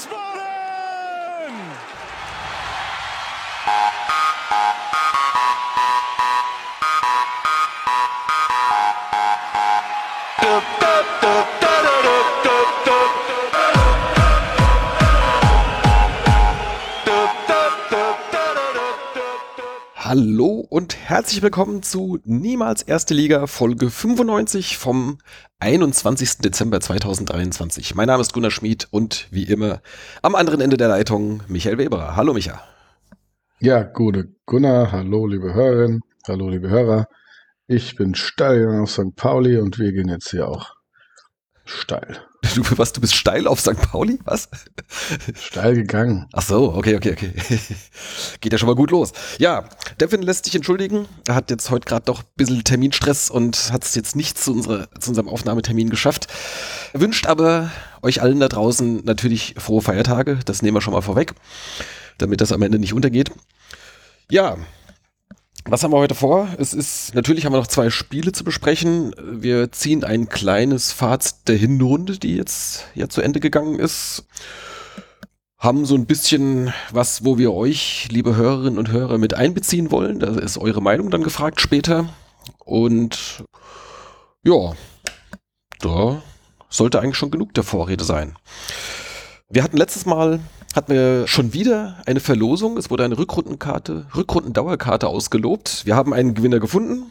Bergensbanen! Hallo und herzlich willkommen zu Niemals Erste Liga Folge 95 vom 21. Dezember 2023. Mein Name ist Gunnar Schmid und wie immer am anderen Ende der Leitung Michael Weber. Hallo Micha. Ja, gute Gunnar, hallo liebe Hörerinnen, hallo liebe Hörer. Ich bin steil auf St. Pauli und wir gehen jetzt hier auch steil. Du, was, du bist steil auf St. Pauli? Was? Steil gegangen. Ach so, okay, okay, okay. Geht ja schon mal gut los. Ja, Devin lässt sich entschuldigen. Er hat jetzt heute gerade doch ein bisschen Terminstress und hat es jetzt nicht zu, unserer, zu unserem Aufnahmetermin geschafft. Er wünscht aber euch allen da draußen natürlich frohe Feiertage. Das nehmen wir schon mal vorweg, damit das am Ende nicht untergeht. Ja, was haben wir heute vor? Es ist, natürlich haben wir noch zwei Spiele zu besprechen. Wir ziehen ein kleines Fazit der Hinrunde, die jetzt ja zu Ende gegangen ist. Haben so ein bisschen was, wo wir euch, liebe Hörerinnen und Hörer, mit einbeziehen wollen. Da ist eure Meinung dann gefragt später. Und ja, da sollte eigentlich schon genug der Vorrede sein. Wir hatten letztes Mal hatten wir schon wieder eine Verlosung. Es wurde eine Rückrundenkarte, Rückrundendauerkarte ausgelobt. Wir haben einen Gewinner gefunden.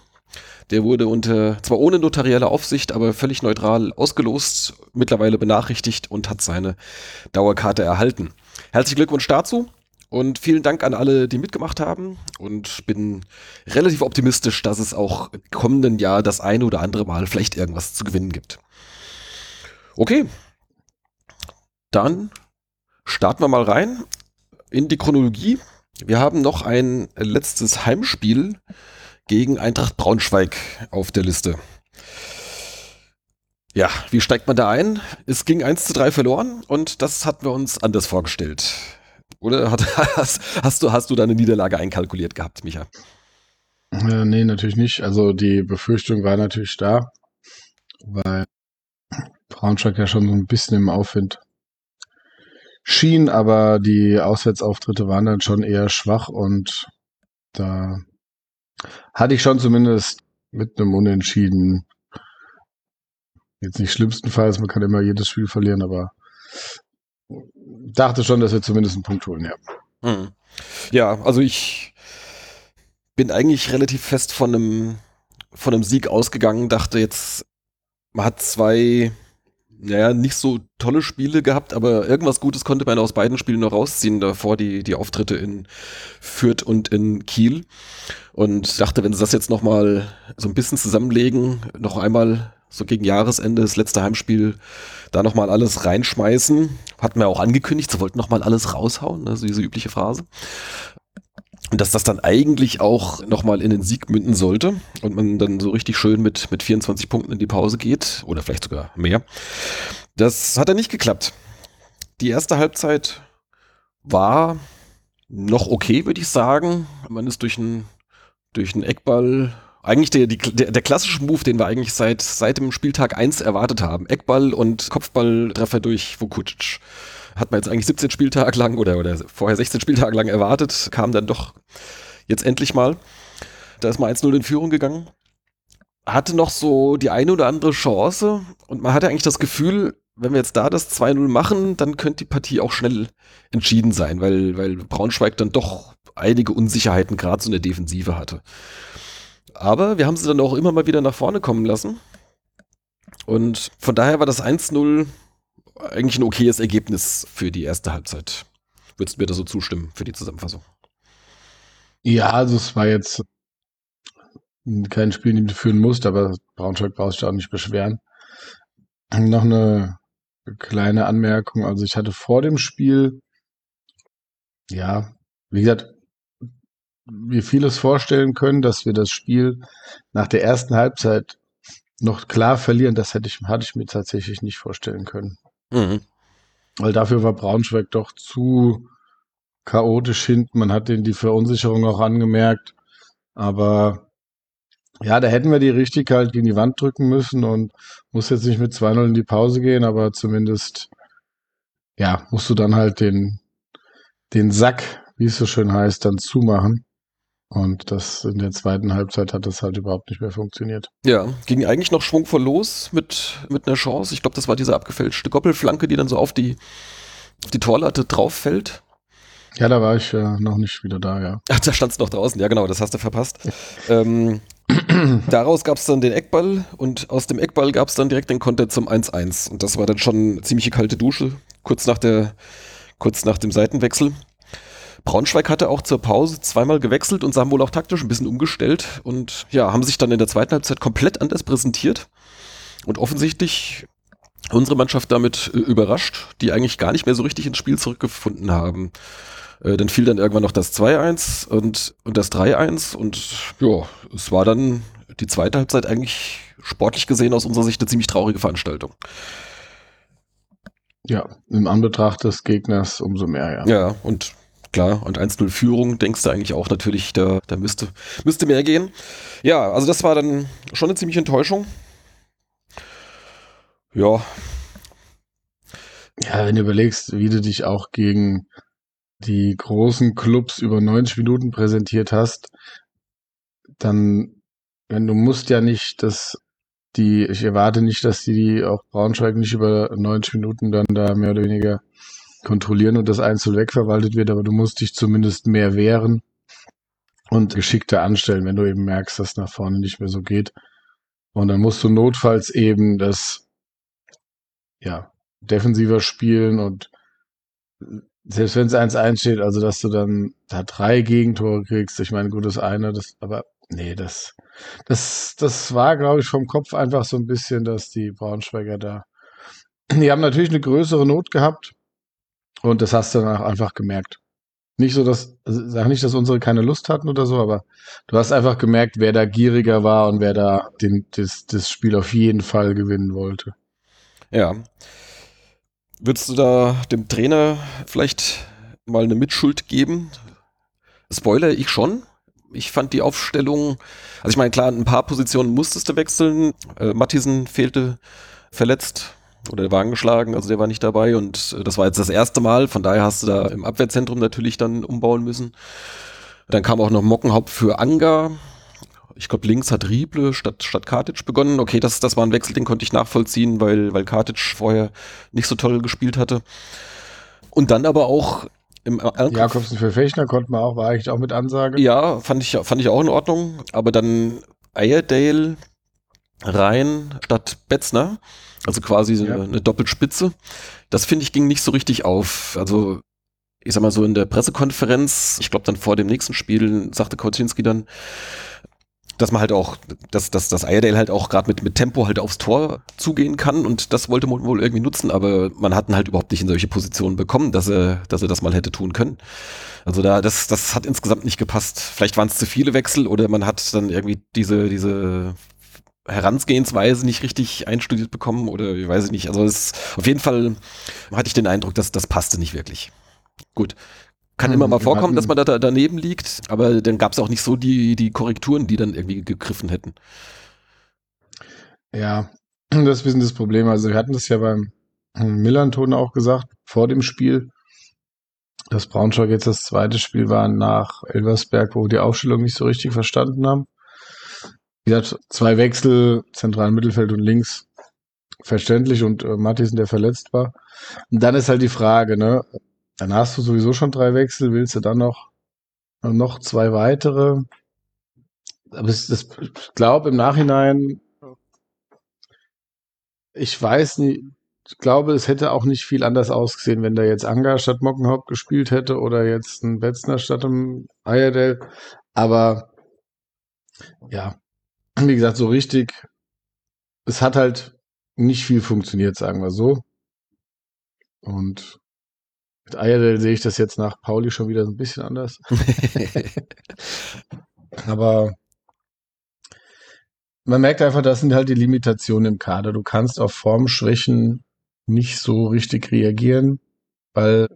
Der wurde unter, zwar ohne notarielle Aufsicht, aber völlig neutral ausgelost, mittlerweile benachrichtigt und hat seine Dauerkarte erhalten. Herzlichen Glückwunsch dazu und vielen Dank an alle, die mitgemacht haben und bin relativ optimistisch, dass es auch kommenden Jahr das eine oder andere Mal vielleicht irgendwas zu gewinnen gibt. Okay. Dann starten wir mal rein in die Chronologie. Wir haben noch ein letztes Heimspiel gegen Eintracht Braunschweig auf der Liste. Ja, wie steigt man da ein? Es ging 1 zu 3 verloren und das hatten wir uns anders vorgestellt. Oder hast, hast, du, hast du da eine Niederlage einkalkuliert gehabt, Micha? Äh, nee, natürlich nicht. Also die Befürchtung war natürlich da, weil Braunschweig ja schon so ein bisschen im Aufwind schien, aber die Auswärtsauftritte waren dann schon eher schwach und da hatte ich schon zumindest mit einem Unentschieden jetzt nicht schlimmstenfalls, man kann immer jedes Spiel verlieren, aber dachte schon, dass wir zumindest einen Punkt holen, ja. Hm. Ja, also ich bin eigentlich relativ fest von einem, von einem Sieg ausgegangen, dachte jetzt, man hat zwei naja, nicht so tolle Spiele gehabt, aber irgendwas Gutes konnte man aus beiden Spielen noch rausziehen, davor die, die Auftritte in Fürth und in Kiel. Und dachte, wenn sie das jetzt nochmal so ein bisschen zusammenlegen, noch einmal so gegen Jahresende, das letzte Heimspiel, da nochmal alles reinschmeißen. Hatten wir auch angekündigt, sie wollten nochmal alles raushauen, also diese übliche Phrase. Dass das dann eigentlich auch nochmal in den Sieg münden sollte und man dann so richtig schön mit, mit 24 Punkten in die Pause geht oder vielleicht sogar mehr. Das hat dann nicht geklappt. Die erste Halbzeit war noch okay, würde ich sagen. Man ist durch einen durch Eckball eigentlich der, der, der klassische Move, den wir eigentlich seit, seit dem Spieltag 1 erwartet haben. Eckball und Kopfballtreffer durch Vukucic hat man jetzt eigentlich 17 Spieltage lang oder, oder vorher 16 Spieltage lang erwartet, kam dann doch jetzt endlich mal. Da ist mal 1-0 in Führung gegangen. Hatte noch so die eine oder andere Chance und man hatte eigentlich das Gefühl, wenn wir jetzt da das 2-0 machen, dann könnte die Partie auch schnell entschieden sein, weil, weil Braunschweig dann doch einige Unsicherheiten gerade so in der Defensive hatte. Aber wir haben sie dann auch immer mal wieder nach vorne kommen lassen. Und von daher war das 1-0 eigentlich ein okayes Ergebnis für die erste Halbzeit. Würdest du mir da so zustimmen für die Zusammenfassung? Ja, also es war jetzt kein Spiel, den du führen musst, aber Braunschweig brauchst du auch nicht beschweren. Noch eine kleine Anmerkung. Also ich hatte vor dem Spiel, ja, wie gesagt, mir vieles vorstellen können, dass wir das Spiel nach der ersten Halbzeit noch klar verlieren. Das hätte ich, hatte ich mir tatsächlich nicht vorstellen können. Mhm. Weil dafür war Braunschweig doch zu chaotisch hinten. Man hat denen die Verunsicherung auch angemerkt. Aber ja, da hätten wir die richtig halt gegen die Wand drücken müssen und muss jetzt nicht mit 2-0 in die Pause gehen, aber zumindest ja, musst du dann halt den, den Sack, wie es so schön heißt, dann zumachen. Und das in der zweiten Halbzeit hat das halt überhaupt nicht mehr funktioniert. Ja, ging eigentlich noch schwungvoll los mit, mit einer Chance. Ich glaube, das war diese abgefälschte Doppelflanke, die dann so auf die, auf die Torlatte drauf fällt. Ja, da war ich äh, noch nicht wieder da, ja. Ach, da standst du noch draußen. Ja, genau, das hast du verpasst. ähm, daraus gab es dann den Eckball und aus dem Eckball gab es dann direkt den Konter zum 1-1. Und das war dann schon eine ziemliche kalte Dusche, kurz nach, der, kurz nach dem Seitenwechsel. Braunschweig hatte auch zur Pause zweimal gewechselt und sie haben wohl auch taktisch ein bisschen umgestellt und ja, haben sich dann in der zweiten Halbzeit komplett anders präsentiert und offensichtlich unsere Mannschaft damit äh, überrascht, die eigentlich gar nicht mehr so richtig ins Spiel zurückgefunden haben. Äh, dann fiel dann irgendwann noch das 2-1 und, und das 3-1 und ja, es war dann die zweite Halbzeit eigentlich sportlich gesehen aus unserer Sicht eine ziemlich traurige Veranstaltung. Ja, im Anbetracht des Gegners umso mehr, ja. Ja, und klar, und 1-0 Führung denkst du eigentlich auch natürlich, da, da müsste, müsste mehr gehen. Ja, also das war dann schon eine ziemliche Enttäuschung. Ja. Ja, wenn du überlegst, wie du dich auch gegen die großen Clubs über 90 Minuten präsentiert hast, dann, wenn du musst ja nicht, dass die, ich erwarte nicht, dass die auch Braunschweig nicht über 90 Minuten dann da mehr oder weniger kontrollieren und das Einzel wegverwaltet wird, aber du musst dich zumindest mehr wehren und geschickter anstellen, wenn du eben merkst, dass nach vorne nicht mehr so geht. Und dann musst du notfalls eben das, ja, defensiver spielen und selbst wenn es 1-1 steht, also dass du dann da drei Gegentore kriegst, ich meine, gut, das eine, das, aber nee, das, das, das war, glaube ich, vom Kopf einfach so ein bisschen, dass die Braunschweiger da, die haben natürlich eine größere Not gehabt, und das hast du danach einfach gemerkt. Nicht so, dass, also sag nicht, dass unsere keine Lust hatten oder so, aber du hast einfach gemerkt, wer da gieriger war und wer da den, das, das Spiel auf jeden Fall gewinnen wollte. Ja. Würdest du da dem Trainer vielleicht mal eine Mitschuld geben? Spoiler, ich schon. Ich fand die Aufstellung, also ich meine, klar, ein paar Positionen musstest du wechseln. Äh, Mattisen fehlte verletzt oder der war angeschlagen, also der war nicht dabei und äh, das war jetzt das erste Mal, von daher hast du da im Abwehrzentrum natürlich dann umbauen müssen. Dann kam auch noch Mockenhaupt für Anga. Ich glaube, links hat Rieble statt, statt Kartic begonnen. Okay, das, das war ein Wechsel, den konnte ich nachvollziehen, weil, weil Kartic vorher nicht so toll gespielt hatte. Und dann aber auch im Angriff. Jakobsen für Fechner konnte man auch, war eigentlich auch mit Ansage. Ja, fand ich, fand ich auch in Ordnung. Aber dann Iredale rein statt Betzner. Also quasi ja. eine, eine Doppelspitze. Das finde ich ging nicht so richtig auf. Also ich sag mal so in der Pressekonferenz, ich glaube dann vor dem nächsten Spiel, sagte Kocinski dann, dass man halt auch, dass, dass, dass Iredale halt auch gerade mit, mit Tempo halt aufs Tor zugehen kann und das wollte man wohl irgendwie nutzen, aber man hat ihn halt überhaupt nicht in solche Positionen bekommen, dass er, dass er das mal hätte tun können. Also da, das, das hat insgesamt nicht gepasst. Vielleicht waren es zu viele Wechsel oder man hat dann irgendwie diese, diese Herangehensweise nicht richtig einstudiert bekommen oder ich weiß nicht. Also es, auf jeden Fall hatte ich den Eindruck, dass das passte nicht wirklich. Gut. Kann immer hm, mal vorkommen, dass man da, da daneben liegt, aber dann gab es auch nicht so die, die Korrekturen, die dann irgendwie gegriffen hätten. Ja, das ist ein bisschen das Problem. Also wir hatten das ja beim Millanton auch gesagt, vor dem Spiel, dass Braunschweig jetzt das zweite Spiel war nach Elversberg, wo wir die Aufstellung nicht so richtig verstanden haben. Wie gesagt, zwei Wechsel, zentralen Mittelfeld und links, verständlich und äh, Mattisen, der verletzt war. Und dann ist halt die Frage, ne? Dann hast du sowieso schon drei Wechsel, willst du dann noch, noch zwei weitere? Aber das, ich glaube im Nachhinein, ich weiß nicht, ich glaube, es hätte auch nicht viel anders ausgesehen, wenn da jetzt Anga statt Mockenhaupt gespielt hätte oder jetzt ein Betzner statt einem Ayerdell. Aber ja, wie gesagt, so richtig, es hat halt nicht viel funktioniert, sagen wir so. Und mit Ayerdale sehe ich das jetzt nach Pauli schon wieder so ein bisschen anders. Aber man merkt einfach, das sind halt die Limitationen im Kader. Du kannst auf Formschwächen nicht so richtig reagieren, weil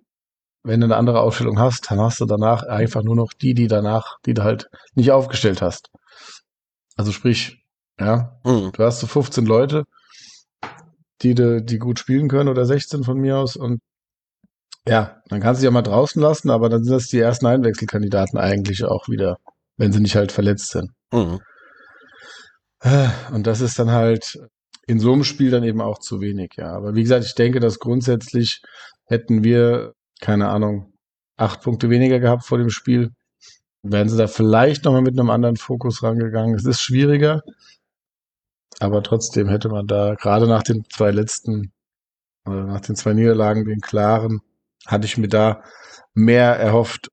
wenn du eine andere Aufstellung hast, dann hast du danach einfach nur noch die, die danach, die du halt nicht aufgestellt hast. Also sprich, ja, mhm. du hast so 15 Leute, die, die gut spielen können oder 16 von mir aus und Ja, dann kannst du sie ja mal draußen lassen, aber dann sind das die ersten Einwechselkandidaten eigentlich auch wieder, wenn sie nicht halt verletzt sind. Mhm. Und das ist dann halt in so einem Spiel dann eben auch zu wenig, ja. Aber wie gesagt, ich denke, dass grundsätzlich hätten wir, keine Ahnung, acht Punkte weniger gehabt vor dem Spiel, wären sie da vielleicht nochmal mit einem anderen Fokus rangegangen. Es ist schwieriger, aber trotzdem hätte man da gerade nach den zwei letzten, oder nach den zwei Niederlagen, den klaren, hatte ich mir da mehr erhofft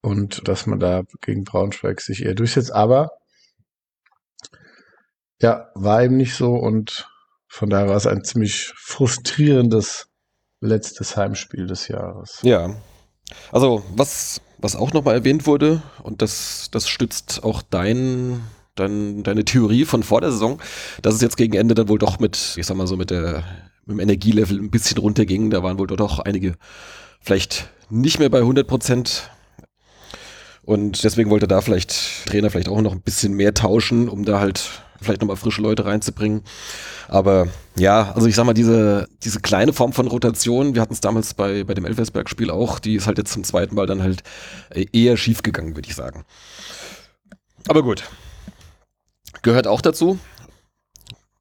und dass man da gegen Braunschweig sich eher durchsetzt. Aber ja, war eben nicht so und von daher war es ein ziemlich frustrierendes letztes Heimspiel des Jahres. Ja. Also, was, was auch nochmal erwähnt wurde, und das, das stützt auch dein, dein, deine Theorie von vor der Saison, dass es jetzt gegen Ende dann wohl doch mit, ich sag mal so, mit, der, mit dem Energielevel ein bisschen runterging. Da waren wohl doch einige vielleicht nicht mehr bei 100 Prozent. Und deswegen wollte da vielleicht Trainer vielleicht auch noch ein bisschen mehr tauschen, um da halt vielleicht nochmal frische Leute reinzubringen. Aber ja, also ich sag mal, diese, diese kleine Form von Rotation, wir hatten es damals bei, bei dem Elversberg-Spiel auch, die ist halt jetzt zum zweiten Mal dann halt eher schief gegangen, würde ich sagen. Aber gut. Gehört auch dazu.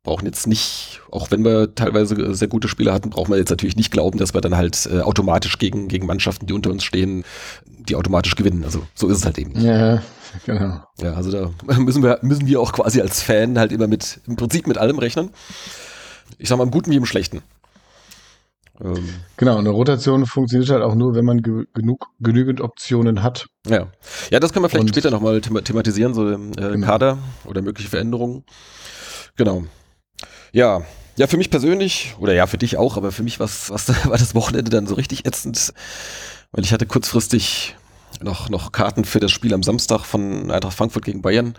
Brauchen jetzt nicht, auch wenn wir teilweise sehr gute Spieler hatten, brauchen wir jetzt natürlich nicht glauben, dass wir dann halt äh, automatisch gegen, gegen Mannschaften, die unter uns stehen, die automatisch gewinnen. Also so ist es halt eben. Ja, genau. Ja, also da müssen wir, müssen wir auch quasi als Fan halt immer mit, im Prinzip mit allem rechnen. Ich sag mal, im Guten wie im Schlechten. Ähm. Genau, eine Rotation funktioniert halt auch nur, wenn man ge genug, genügend Optionen hat. Ja. Ja, das können wir vielleicht Und später nochmal thematisieren, so äh, genau. Kader oder mögliche Veränderungen. Genau. Ja, ja, für mich persönlich, oder ja, für dich auch, aber für mich was, was war das Wochenende dann so richtig ätzend, weil ich hatte kurzfristig noch, noch Karten für das Spiel am Samstag von Eintracht Frankfurt gegen Bayern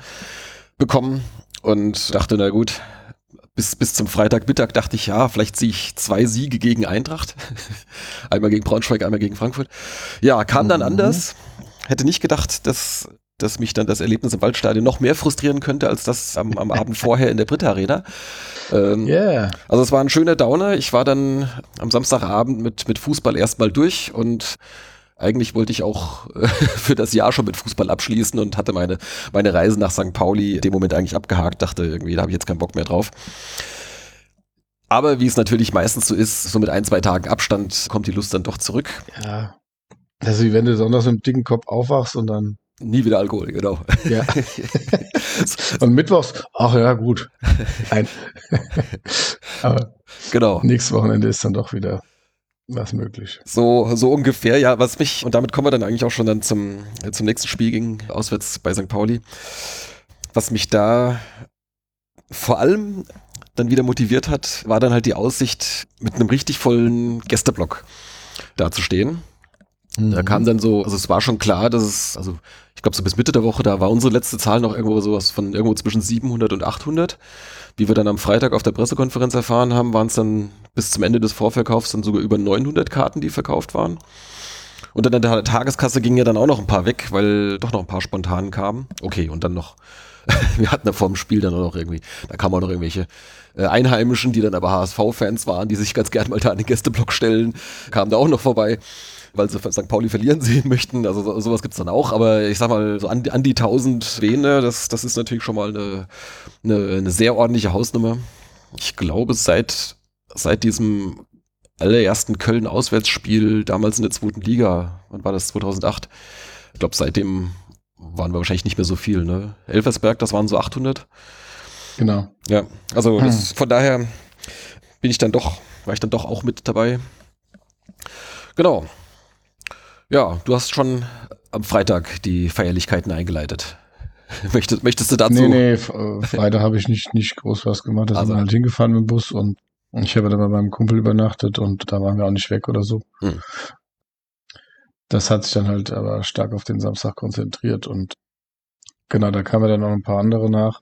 bekommen und dachte, na gut, bis, bis zum Freitagmittag dachte ich, ja, vielleicht ziehe ich zwei Siege gegen Eintracht. einmal gegen Braunschweig, einmal gegen Frankfurt. Ja, kam dann mhm. anders. Hätte nicht gedacht, dass, dass mich dann das Erlebnis im Waldstadion noch mehr frustrieren könnte, als das am, am Abend vorher in der Britta Arena. Ähm, yeah. Also es war ein schöner Downer. Ich war dann am Samstagabend mit, mit Fußball erstmal durch und eigentlich wollte ich auch äh, für das Jahr schon mit Fußball abschließen und hatte meine, meine Reise nach St. Pauli in dem Moment eigentlich abgehakt, dachte irgendwie, da habe ich jetzt keinen Bock mehr drauf. Aber wie es natürlich meistens so ist, so mit ein, zwei Tagen Abstand kommt die Lust dann doch zurück. Ja. Also wie wenn du sonntags mit dem dicken Kopf aufwachst und dann Nie wieder Alkohol, genau. Ja. und mittwochs, ach ja, gut. Nein. Aber genau. nächstes Wochenende ist dann doch wieder was möglich. So, so ungefähr, ja, was mich, und damit kommen wir dann eigentlich auch schon dann zum, zum nächsten Spiel gegen auswärts bei St. Pauli. Was mich da vor allem dann wieder motiviert hat, war dann halt die Aussicht, mit einem richtig vollen Gästeblock dazustehen. Mhm. Da kam dann so, also es war schon klar, dass es, also ich glaube so bis Mitte der Woche, da war unsere letzte Zahl noch irgendwo sowas von irgendwo zwischen 700 und 800. Wie wir dann am Freitag auf der Pressekonferenz erfahren haben, waren es dann bis zum Ende des Vorverkaufs dann sogar über 900 Karten, die verkauft waren. Und dann in der Tageskasse gingen ja dann auch noch ein paar weg, weil doch noch ein paar spontan kamen. Okay, und dann noch, wir hatten da vor dem Spiel dann auch noch irgendwie, da kamen auch noch irgendwelche äh, Einheimischen, die dann aber HSV-Fans waren, die sich ganz gern mal da an den Gästeblock stellen, kamen da auch noch vorbei weil sie St. Pauli verlieren sehen möchten. Also so, sowas gibt's dann auch. Aber ich sag mal, so an, an die 1000 Vene, das, das ist natürlich schon mal eine, eine, eine sehr ordentliche Hausnummer. Ich glaube, seit, seit diesem allerersten Köln-Auswärtsspiel, damals in der zweiten Liga, wann war das, 2008? Ich glaube, seitdem waren wir wahrscheinlich nicht mehr so viel. Ne? Elversberg, das waren so 800. Genau. Ja, also hm. das, von daher bin ich dann doch, war ich dann doch auch mit dabei. Genau. Ja, du hast schon am Freitag die Feierlichkeiten eingeleitet. Möchtest, möchtest du dazu? Nee, nee, äh, Freitag habe ich nicht, nicht groß was gemacht. Da also. sind wir halt hingefahren mit dem Bus und ich habe dann bei meinem Kumpel übernachtet und da waren wir auch nicht weg oder so. Hm. Das hat sich dann halt aber stark auf den Samstag konzentriert und genau, da kamen dann noch ein paar andere nach,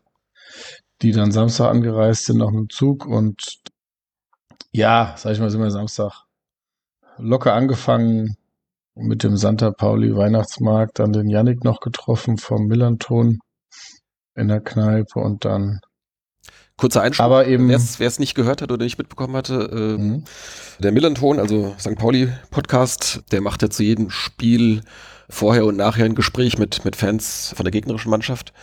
die dann Samstag angereist sind, noch mit dem Zug und ja, sag ich mal, sind wir Samstag locker angefangen, mit dem Santa Pauli Weihnachtsmarkt dann den Yannick noch getroffen vom Millanton in der Kneipe und dann Kurzer Einschub, Aber eben- wer es nicht gehört hat oder nicht mitbekommen hatte, äh, Mhm. der Millanton, also St. Pauli Podcast, der macht ja zu jedem Spiel vorher und nachher ein Gespräch mit, mit Fans von der gegnerischen Mannschaft.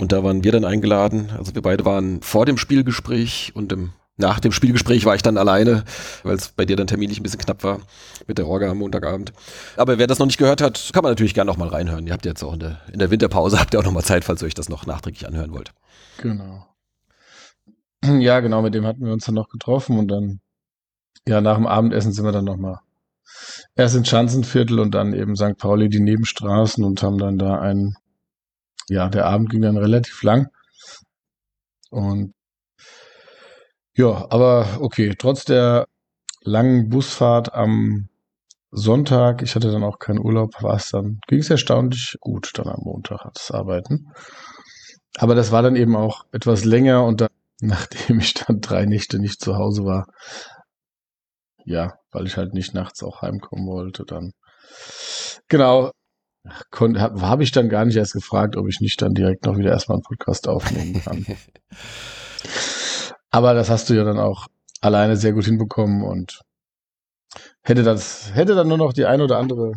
Und da waren wir dann eingeladen. Also wir beide waren vor dem Spielgespräch und im, nach dem Spielgespräch war ich dann alleine, weil es bei dir dann terminlich ein bisschen knapp war mit der Orga am Montagabend. Aber wer das noch nicht gehört hat, kann man natürlich gerne noch mal reinhören. Ihr habt jetzt auch in der, in der Winterpause, habt ihr auch noch mal Zeit, falls ihr euch das noch nachträglich anhören wollt. Genau. Ja, genau, mit dem hatten wir uns dann noch getroffen und dann, ja, nach dem Abendessen sind wir dann nochmal erst ins Schanzenviertel und dann eben St. Pauli die Nebenstraßen und haben dann da einen, ja, der Abend ging dann relativ lang. Und ja, aber okay, trotz der langen Busfahrt am Sonntag, ich hatte dann auch keinen Urlaub, war es dann, ging es erstaunlich gut dann am Montag, das Arbeiten. Aber das war dann eben auch etwas länger und dann, nachdem ich dann drei Nächte nicht zu Hause war, ja, weil ich halt nicht nachts auch heimkommen wollte, dann genau, habe hab ich dann gar nicht erst gefragt, ob ich nicht dann direkt noch wieder erstmal einen Podcast aufnehmen kann. Aber das hast du ja dann auch alleine sehr gut hinbekommen und hätte das, hätte dann nur noch die ein oder andere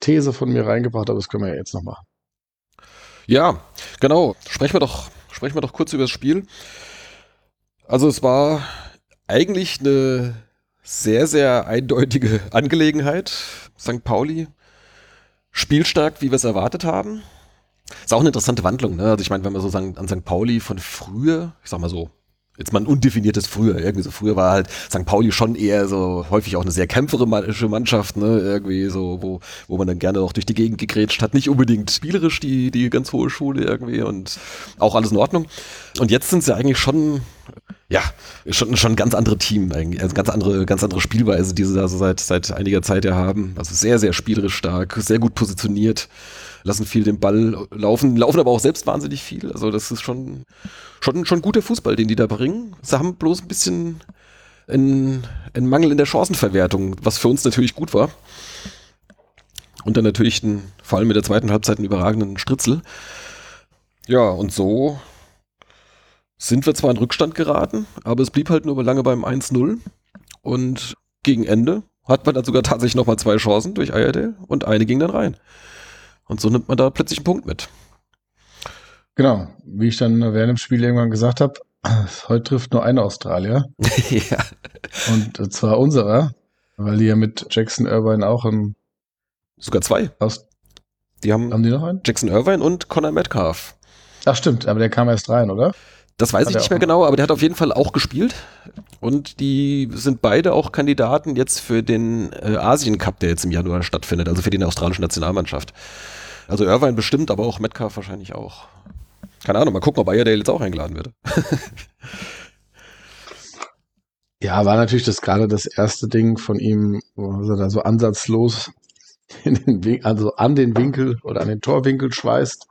These von mir reingebracht, aber das können wir ja jetzt noch machen. Ja, genau. Sprechen wir doch, sprechen wir doch kurz über das Spiel. Also es war eigentlich eine sehr, sehr eindeutige Angelegenheit. St. Pauli spielstark, wie wir es erwartet haben. Ist auch eine interessante Wandlung, ne? Also ich meine, wenn man so an St. Pauli von früher, ich sag mal so, jetzt mal ein undefiniertes früher, irgendwie so früher war halt St. Pauli schon eher so häufig auch eine sehr kämpferische Mannschaft, ne? Irgendwie so, wo, wo man dann gerne auch durch die Gegend gegrätscht hat. Nicht unbedingt spielerisch die, die ganz hohe Schule irgendwie und auch alles in Ordnung. Und jetzt sind sie eigentlich schon, ja, schon, schon ganz andere Team eigentlich, also ganz andere, ganz andere Spielweise, die sie da so seit, seit einiger Zeit ja haben. Also sehr, sehr spielerisch stark, sehr gut positioniert, lassen viel den Ball laufen, laufen aber auch selbst wahnsinnig viel. Also das ist schon, schon, schon guter Fußball, den die da bringen. Sie haben bloß ein bisschen einen, einen Mangel in der Chancenverwertung, was für uns natürlich gut war. Und dann natürlich einen, vor allem mit der zweiten Halbzeit einen überragenden Stritzel. Ja, und so sind wir zwar in Rückstand geraten, aber es blieb halt nur lange beim 1-0. Und gegen Ende hat man dann sogar tatsächlich nochmal zwei Chancen durch Ayerdale und eine ging dann rein. Und so nimmt man da plötzlich einen Punkt mit. Genau, wie ich dann während dem Spiel irgendwann gesagt habe, heute trifft nur ein Australier. ja. Und zwar unserer, weil die ja mit Jackson Irvine auch im Sogar zwei. Aus Die haben, haben die noch einen? Jackson Irvine und Conor Metcalf. Ach stimmt, aber der kam erst rein, oder? Das weiß Hat ich nicht mehr genau, aber der hat auf jeden Fall auch gespielt. Und die sind beide auch Kandidaten jetzt für den äh, Asien Cup, der jetzt im Januar stattfindet, also für die australische Nationalmannschaft. Also Irvine bestimmt, aber auch Metcalf wahrscheinlich auch. Keine Ahnung, mal gucken, ob Ayerdale jetzt auch eingeladen wird. Ja, war natürlich das gerade das erste Ding von ihm, wo er da so ansatzlos in den also an den Winkel oder an den Torwinkel schweißt.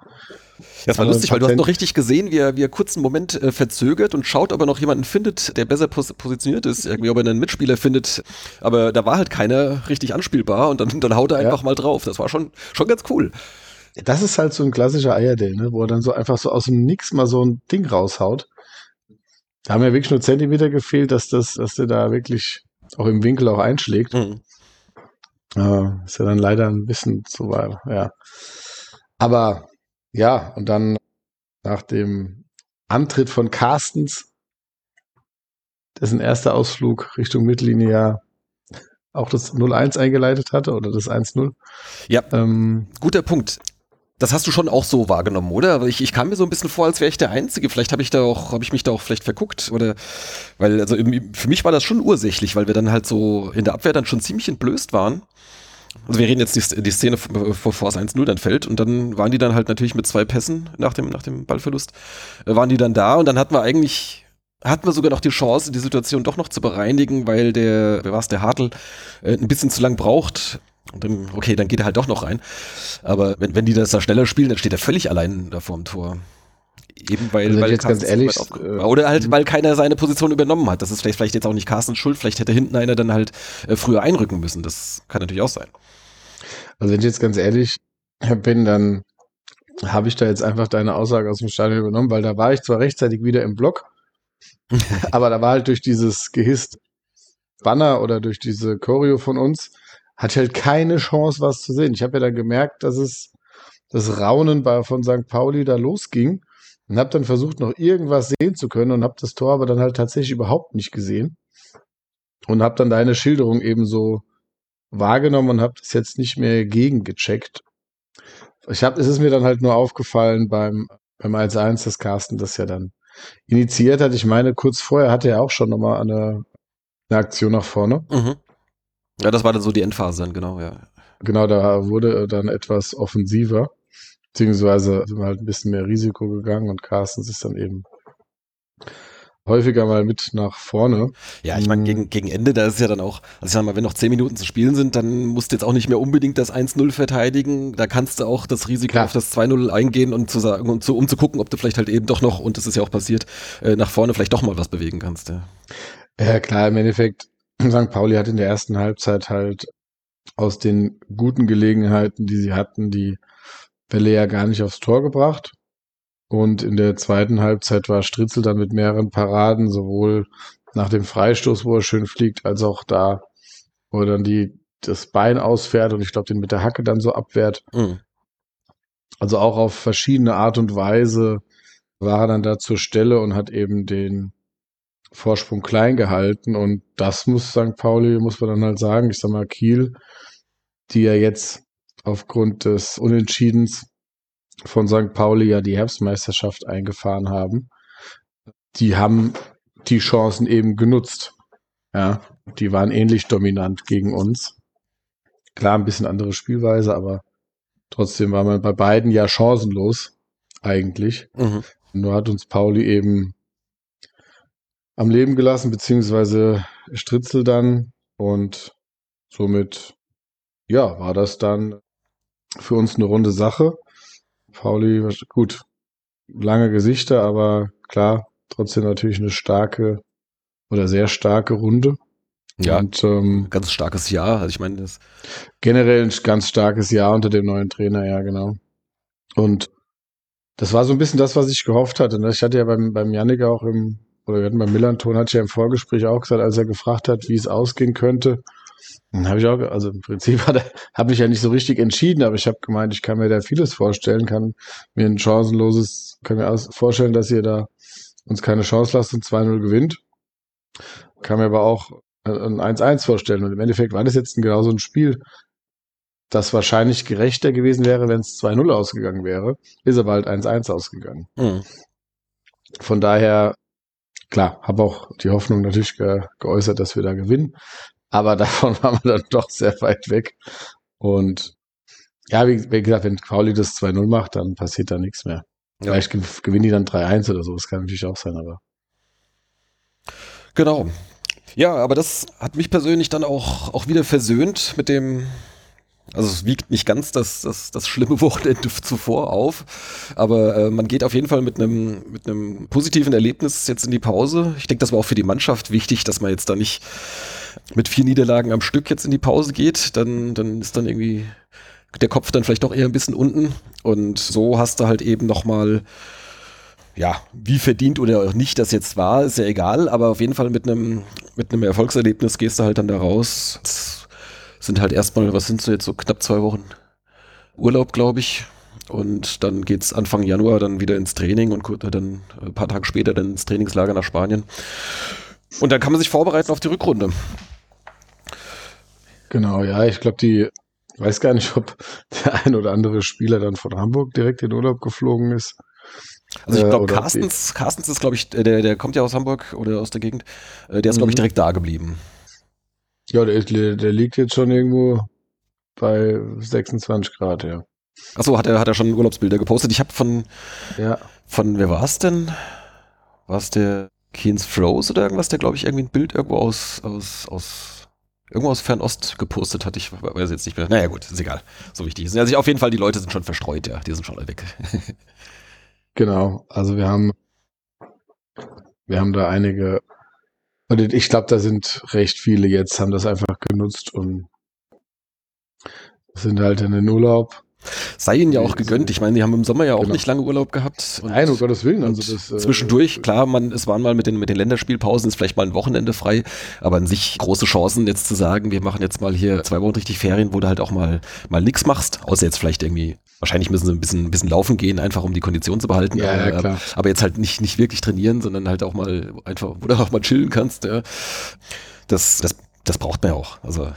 Das war Also lustig, weil du hast noch richtig gesehen, wie er, wie er kurz einen Moment äh, verzögert und schaut, ob er noch jemanden findet, der besser pos positioniert ist, irgendwie, ob er einen Mitspieler findet. Aber da war halt keiner richtig anspielbar und dann, dann haut er Ja. einfach mal drauf. Das war schon, schon ganz cool. Das ist halt so ein klassischer Eierdale, ne? wo er dann so einfach so aus dem Nix mal so ein Ding raushaut. Da haben ja wirklich nur Zentimeter gefehlt, dass das, dass der da wirklich auch im Winkel auch einschlägt. Mhm. Äh, ist ja dann leider ein bisschen zu weit, ja. Aber ja, und dann nach dem Antritt von Carstens, dessen erster Ausflug Richtung Mittellinie ja auch das 0-1 eingeleitet hatte oder das 1-0. Ja, Ähm, guter Punkt. Das hast du schon auch so wahrgenommen, oder? Ich, ich kam mir so ein bisschen vor, als wäre ich der Einzige. Vielleicht habe ich da auch, habe ich mich da auch vielleicht verguckt oder, weil also für mich war das schon ursächlich, weil wir dann halt so in der Abwehr dann schon ziemlich entblößt waren. Also wir reden jetzt die, die Szene, vor vor es 1-0 dann fällt und dann waren die dann halt natürlich mit zwei Pässen nach dem, nach dem Ballverlust, äh, waren die dann da und dann hatten wir eigentlich, hatten wir sogar noch die Chance, die Situation doch noch zu bereinigen, weil der, wer war es, der Hartl, äh, ein bisschen zu lang braucht. Und dann, okay, dann geht er halt doch noch rein. Aber wenn, wenn die das da schneller spielen, dann steht er völlig allein da vorm Tor. Eben weil, Also weil jetzt ganz ehrlich, äh, oder halt, weil keiner seine Position übernommen hat. Das ist vielleicht, vielleicht jetzt auch nicht Carstens Schuld, vielleicht hätte hinten einer dann halt äh, früher einrücken müssen. Das kann natürlich auch sein. Also wenn ich jetzt ganz ehrlich bin, dann habe ich da jetzt einfach deine Aussage aus dem Stadion übernommen, weil da war ich zwar rechtzeitig wieder im Block, aber da war halt durch dieses gehisst Banner oder durch diese Choreo von uns, hatte halt keine Chance, was zu sehen. Ich habe ja dann gemerkt, dass es das Raunen bei, von St. Pauli da losging und habe dann versucht, noch irgendwas sehen zu können und habe das Tor aber dann halt tatsächlich überhaupt nicht gesehen und habe dann deine Schilderung eben so wahrgenommen und habe das jetzt nicht mehr gegengecheckt. Ich habe, es ist mir dann halt nur aufgefallen beim beim 1-1, dass Carsten das ja dann initiiert hat. Ich meine, kurz vorher hatte er auch schon nochmal eine, eine Aktion nach vorne. Mhm. Ja, das war dann so die Endphase dann, genau, ja. Genau, da wurde dann etwas offensiver, beziehungsweise sind wir halt ein bisschen mehr Risiko gegangen und Carstens ist dann eben häufiger mal mit nach vorne. Ja, ich meine, gegen, gegen Ende, da ist ja dann auch, also ich sag mal, wenn noch zehn Minuten zu spielen sind, dann musst du jetzt auch nicht mehr unbedingt das 1-0 verteidigen. Da kannst du auch das Risiko Klar. auf das 2-0 eingehen und zu sagen, und zu, um zu gucken, ob du vielleicht halt eben doch noch, und das ist ja auch passiert, äh, nach vorne vielleicht doch mal was bewegen kannst. Ja, ja klar, im Endeffekt, St. Pauli hat in der ersten Halbzeit halt aus den guten Gelegenheiten, die sie hatten, die Bälle ja gar nicht aufs Tor gebracht. Und in der zweiten Halbzeit war Stritzel dann mit mehreren Paraden, sowohl nach dem Freistoß, wo er schön fliegt, als auch da, wo er dann die, das Bein ausfährt und ich glaube, den mit der Hacke dann so abwehrt. Mhm. Also auch auf verschiedene Art und Weise war er dann da zur Stelle und hat eben den Vorsprung klein gehalten. Und das muss St. Pauli, muss man dann halt sagen, ich sag mal, Kiel, die ja jetzt aufgrund des Unentschiedens von St. Pauli ja die Herbstmeisterschaft eingefahren haben, die haben die Chancen eben genutzt. Ja, die waren ähnlich dominant gegen uns. Klar, ein bisschen andere Spielweise, aber trotzdem war man bei beiden ja chancenlos, eigentlich. Mhm. Nur hat uns Pauli eben am Leben gelassen, beziehungsweise Stritzel dann und somit, ja, war das dann für uns eine runde Sache. Pauli, gut, lange Gesichter, aber klar, trotzdem natürlich eine starke oder sehr starke Runde. Ja, und, ähm, ganz starkes Jahr. Also ich meine, das generell ein ganz starkes Jahr unter dem neuen Trainer, ja, genau. Und das war so ein bisschen das, was ich gehofft hatte. Ne? Ich hatte ja beim, beim Yannick auch im, oder wir hatten beim Millanton, ich ja im Vorgespräch auch gesagt, als er gefragt hat, wie es ausgehen könnte, dann habe ich auch, also im Prinzip habe ich ja nicht so richtig entschieden, aber ich habe gemeint, ich kann mir da vieles vorstellen, kann mir ein chancenloses, kann mir vorstellen, dass ihr da uns keine Chance lasst und 2-0 gewinnt. Kann mir aber auch ein 1-1 vorstellen. Und im Endeffekt war das jetzt genau so ein Spiel, das wahrscheinlich gerechter gewesen wäre, wenn es 2-0 ausgegangen wäre. Ist aber halt 1-1 ausgegangen. Mhm. Von daher, klar, habe auch die Hoffnung natürlich ge geäußert, dass wir da gewinnen. Aber davon waren wir dann doch sehr weit weg. Und ja, wie, wie gesagt, wenn Pauli das 2-0 macht, dann passiert da nichts mehr. Ja. Vielleicht gewinnen die dann 3-1 oder so. Das kann natürlich auch sein, aber. Genau. Ja, aber das hat mich persönlich dann auch, auch wieder versöhnt mit dem, also es wiegt nicht ganz das, das, das schlimme Wochenende zuvor auf, aber äh, man geht auf jeden Fall mit einem mit positiven Erlebnis jetzt in die Pause. Ich denke, das war auch für die Mannschaft wichtig, dass man jetzt da nicht mit vier Niederlagen am Stück jetzt in die Pause geht. Dann, dann ist dann irgendwie der Kopf dann vielleicht doch eher ein bisschen unten. Und so hast du halt eben nochmal ja, wie verdient oder auch nicht das jetzt war, ist ja egal, aber auf jeden Fall mit einem mit Erfolgserlebnis gehst du halt dann da raus. Das sind halt erstmal, was sind so jetzt so knapp zwei Wochen Urlaub, glaube ich. Und dann geht's Anfang Januar dann wieder ins Training und dann ein paar Tage später dann ins Trainingslager nach Spanien. Und dann kann man sich vorbereiten auf die Rückrunde. Genau, ja, ich glaube, die, ich weiß gar nicht, ob der ein oder andere Spieler dann von Hamburg direkt in Urlaub geflogen ist. Also ich glaube, äh, Carstens, Carstens ist, glaube ich, der, der kommt ja aus Hamburg oder aus der Gegend, äh, der ist, glaube ich, mhm. direkt da geblieben. Ja, der, der liegt jetzt schon irgendwo bei 26 Grad, ja. Achso, hat er, hat er schon Urlaubsbilder gepostet. Ich habe von, ja. von, wer war es denn? War es der Keynes Froze oder irgendwas, der, glaube ich, irgendwie ein Bild irgendwo aus, aus, aus, irgendwo aus Fernost gepostet hat. Ich weiß jetzt nicht mehr. Naja, gut, ist egal. So wichtig ist. Also auf jeden Fall, die Leute sind schon verstreut, ja. Die sind schon alle weg. genau. Also wir haben, wir haben da einige, und ich glaube, da sind recht viele jetzt, haben das einfach genutzt und sind halt in den Urlaub Sei ihnen ja auch gegönnt. Ich meine, die haben im Sommer ja auch genau. nicht lange Urlaub gehabt. Nein, um Gottes Willen. Also das, äh, zwischendurch, klar, man, es waren mal mit den, mit den Länderspielpausen, ist vielleicht mal ein Wochenende frei, aber an sich große Chancen, jetzt zu sagen, wir machen jetzt mal hier zwei Wochen richtig Ferien, wo du halt auch mal, mal nichts machst, außer jetzt vielleicht irgendwie Wahrscheinlich müssen sie ein bisschen, ein bisschen laufen gehen, einfach um die Kondition zu behalten. Ja, aber, ja, klar. aber jetzt halt nicht, nicht wirklich trainieren, sondern halt auch mal einfach, wo du auch mal chillen kannst. Ja. Das, das, das braucht man ja auch. Also.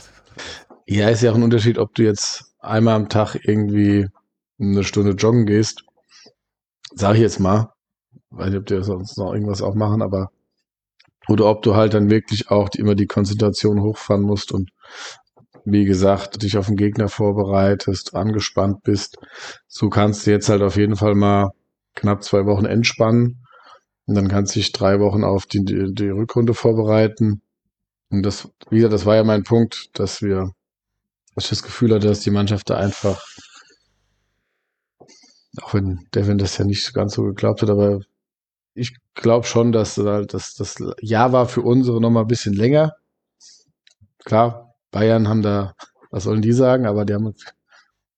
Ja, ist ja auch ein Unterschied, ob du jetzt einmal am Tag irgendwie eine Stunde joggen gehst. Sag ich jetzt mal. Weiß nicht, ob die sonst noch irgendwas auch machen, aber oder ob du halt dann wirklich auch immer die Konzentration hochfahren musst und wie gesagt, dich auf den Gegner vorbereitest, angespannt bist. So kannst du jetzt halt auf jeden Fall mal knapp zwei Wochen entspannen. Und dann kannst du dich drei Wochen auf die, die, die Rückrunde vorbereiten. Und das, wieder, das war ja mein Punkt, dass wir, ich das Gefühl hatte, dass die Mannschaft da einfach, auch wenn Devin das ja nicht ganz so geglaubt hat, aber ich glaube schon, dass, dass das Jahr war für unsere noch mal ein bisschen länger. Klar, Bayern haben da, was sollen die sagen, aber die haben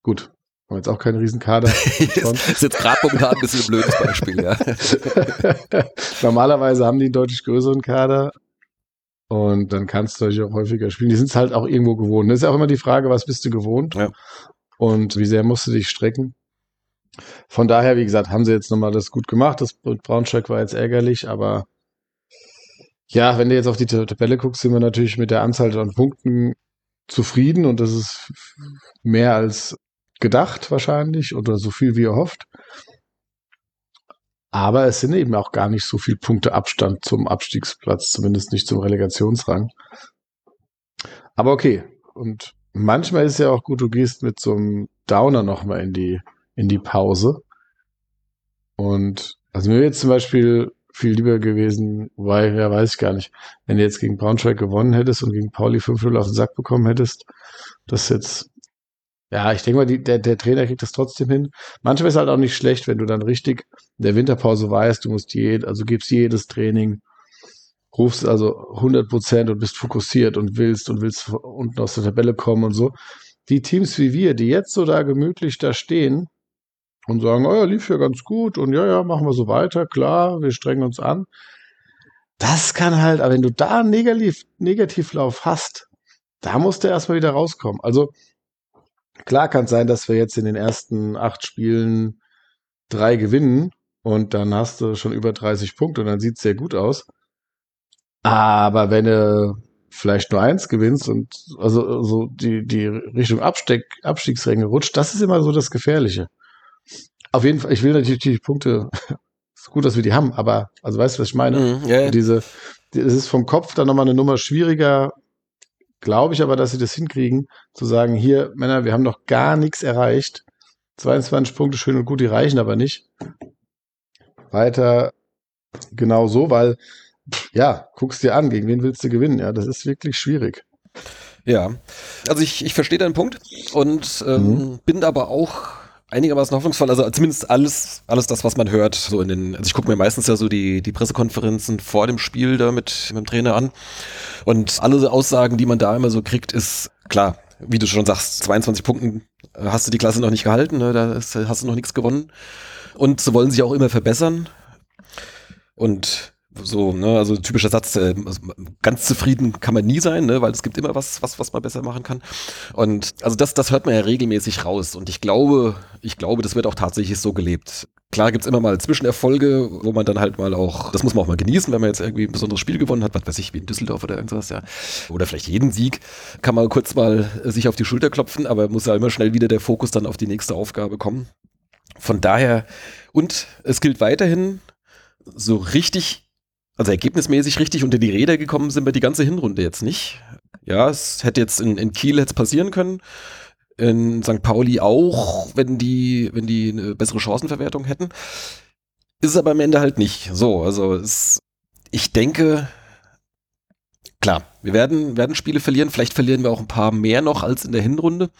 gut, haben jetzt auch keinen Riesenkader. ist jetzt gerade momentan ein bisschen ein blödes Beispiel, ja. Normalerweise haben die einen deutlich größeren Kader und dann kannst du natürlich auch häufiger spielen. Die sind es halt auch irgendwo gewohnt. Das ist auch immer die Frage, was bist du gewohnt ja. und wie sehr musst du dich strecken. Von daher, wie gesagt, haben sie jetzt nochmal das gut gemacht. Das Braunschweig war jetzt ärgerlich, aber ja, wenn du jetzt auf die Tabelle guckst, sind wir natürlich mit der Anzahl an Punkten zufrieden und das ist mehr als gedacht wahrscheinlich oder so viel wie erhofft. Aber es sind eben auch gar nicht so viele Punkte Abstand zum Abstiegsplatz, zumindest nicht zum Relegationsrang. Aber okay. Und manchmal ist es ja auch gut, du gehst mit so einem Downer nochmal in die, in die Pause. Und also mir jetzt zum Beispiel viel lieber gewesen, weil, ja, weiß ich gar nicht, wenn du jetzt gegen Braunschweig gewonnen hättest und gegen Pauli 5-0 auf den Sack bekommen hättest, das jetzt, ja, ich denke mal, die, der, der Trainer kriegt das trotzdem hin. Manchmal ist halt auch nicht schlecht, wenn du dann richtig in der Winterpause weißt, du musst jed, also gibst jedes Training, rufst also 100 Prozent und bist fokussiert und willst und willst unten aus der Tabelle kommen und so. Die Teams wie wir, die jetzt so da gemütlich da stehen, und sagen, oh ja, lief ja ganz gut und ja, ja, machen wir so weiter, klar, wir strengen uns an. Das kann halt, aber wenn du da einen Negativ Negativlauf hast, da musst du erstmal wieder rauskommen. Also klar kann es sein, dass wir jetzt in den ersten acht Spielen drei gewinnen und dann hast du schon über 30 Punkte und dann sieht es sehr gut aus. Aber wenn du vielleicht nur eins gewinnst und also so die, die Richtung Abstieg, Abstiegsränge rutscht, das ist immer so das Gefährliche. Auf jeden Fall, ich will natürlich die Punkte, ist gut, dass wir die haben, aber, also weißt du, was ich meine? Mhm, yeah. Diese, es ist vom Kopf dann nochmal eine Nummer schwieriger, glaube ich aber, dass sie das hinkriegen, zu sagen, hier, Männer, wir haben noch gar nichts erreicht. 22 Punkte schön und gut, die reichen aber nicht. Weiter genau so, weil, ja, guckst dir an, gegen wen willst du gewinnen? Ja, das ist wirklich schwierig. Ja, also ich, ich verstehe deinen Punkt und ähm, mhm. bin aber auch einigermaßen hoffnungsvoll. Also zumindest alles, alles das, was man hört. So in den, also ich gucke mir meistens ja so die, die Pressekonferenzen vor dem Spiel da mit, mit dem Trainer an. Und alle Aussagen, die man da immer so kriegt, ist klar, wie du schon sagst, 22 Punkten äh, hast du die Klasse noch nicht gehalten, ne? da hast du noch nichts gewonnen. Und sie wollen sich auch immer verbessern. Und so, ne, also typischer Satz, äh, also ganz zufrieden kann man nie sein, ne, weil es gibt immer was, was, was man besser machen kann. Und also das, das hört man ja regelmäßig raus. Und ich glaube, ich glaube, das wird auch tatsächlich so gelebt. Klar gibt's immer mal Zwischenerfolge, wo man dann halt mal auch, das muss man auch mal genießen, wenn man jetzt irgendwie ein besonderes Spiel gewonnen hat, was weiß ich, wie in Düsseldorf oder irgendwas, ja. Oder vielleicht jeden Sieg, kann man kurz mal sich auf die Schulter klopfen, aber muss ja immer schnell wieder der Fokus dann auf die nächste Aufgabe kommen. Von daher, und es gilt weiterhin, so richtig also ergebnismäßig richtig unter die Räder gekommen sind wir die ganze Hinrunde jetzt nicht. Ja, es hätte jetzt in, in Kiel jetzt passieren können. In St. Pauli auch, wenn die, wenn die eine bessere Chancenverwertung hätten. Ist es aber am Ende halt nicht. So, also es, ich denke, klar, wir werden, werden Spiele verlieren. Vielleicht verlieren wir auch ein paar mehr noch als in der Hinrunde.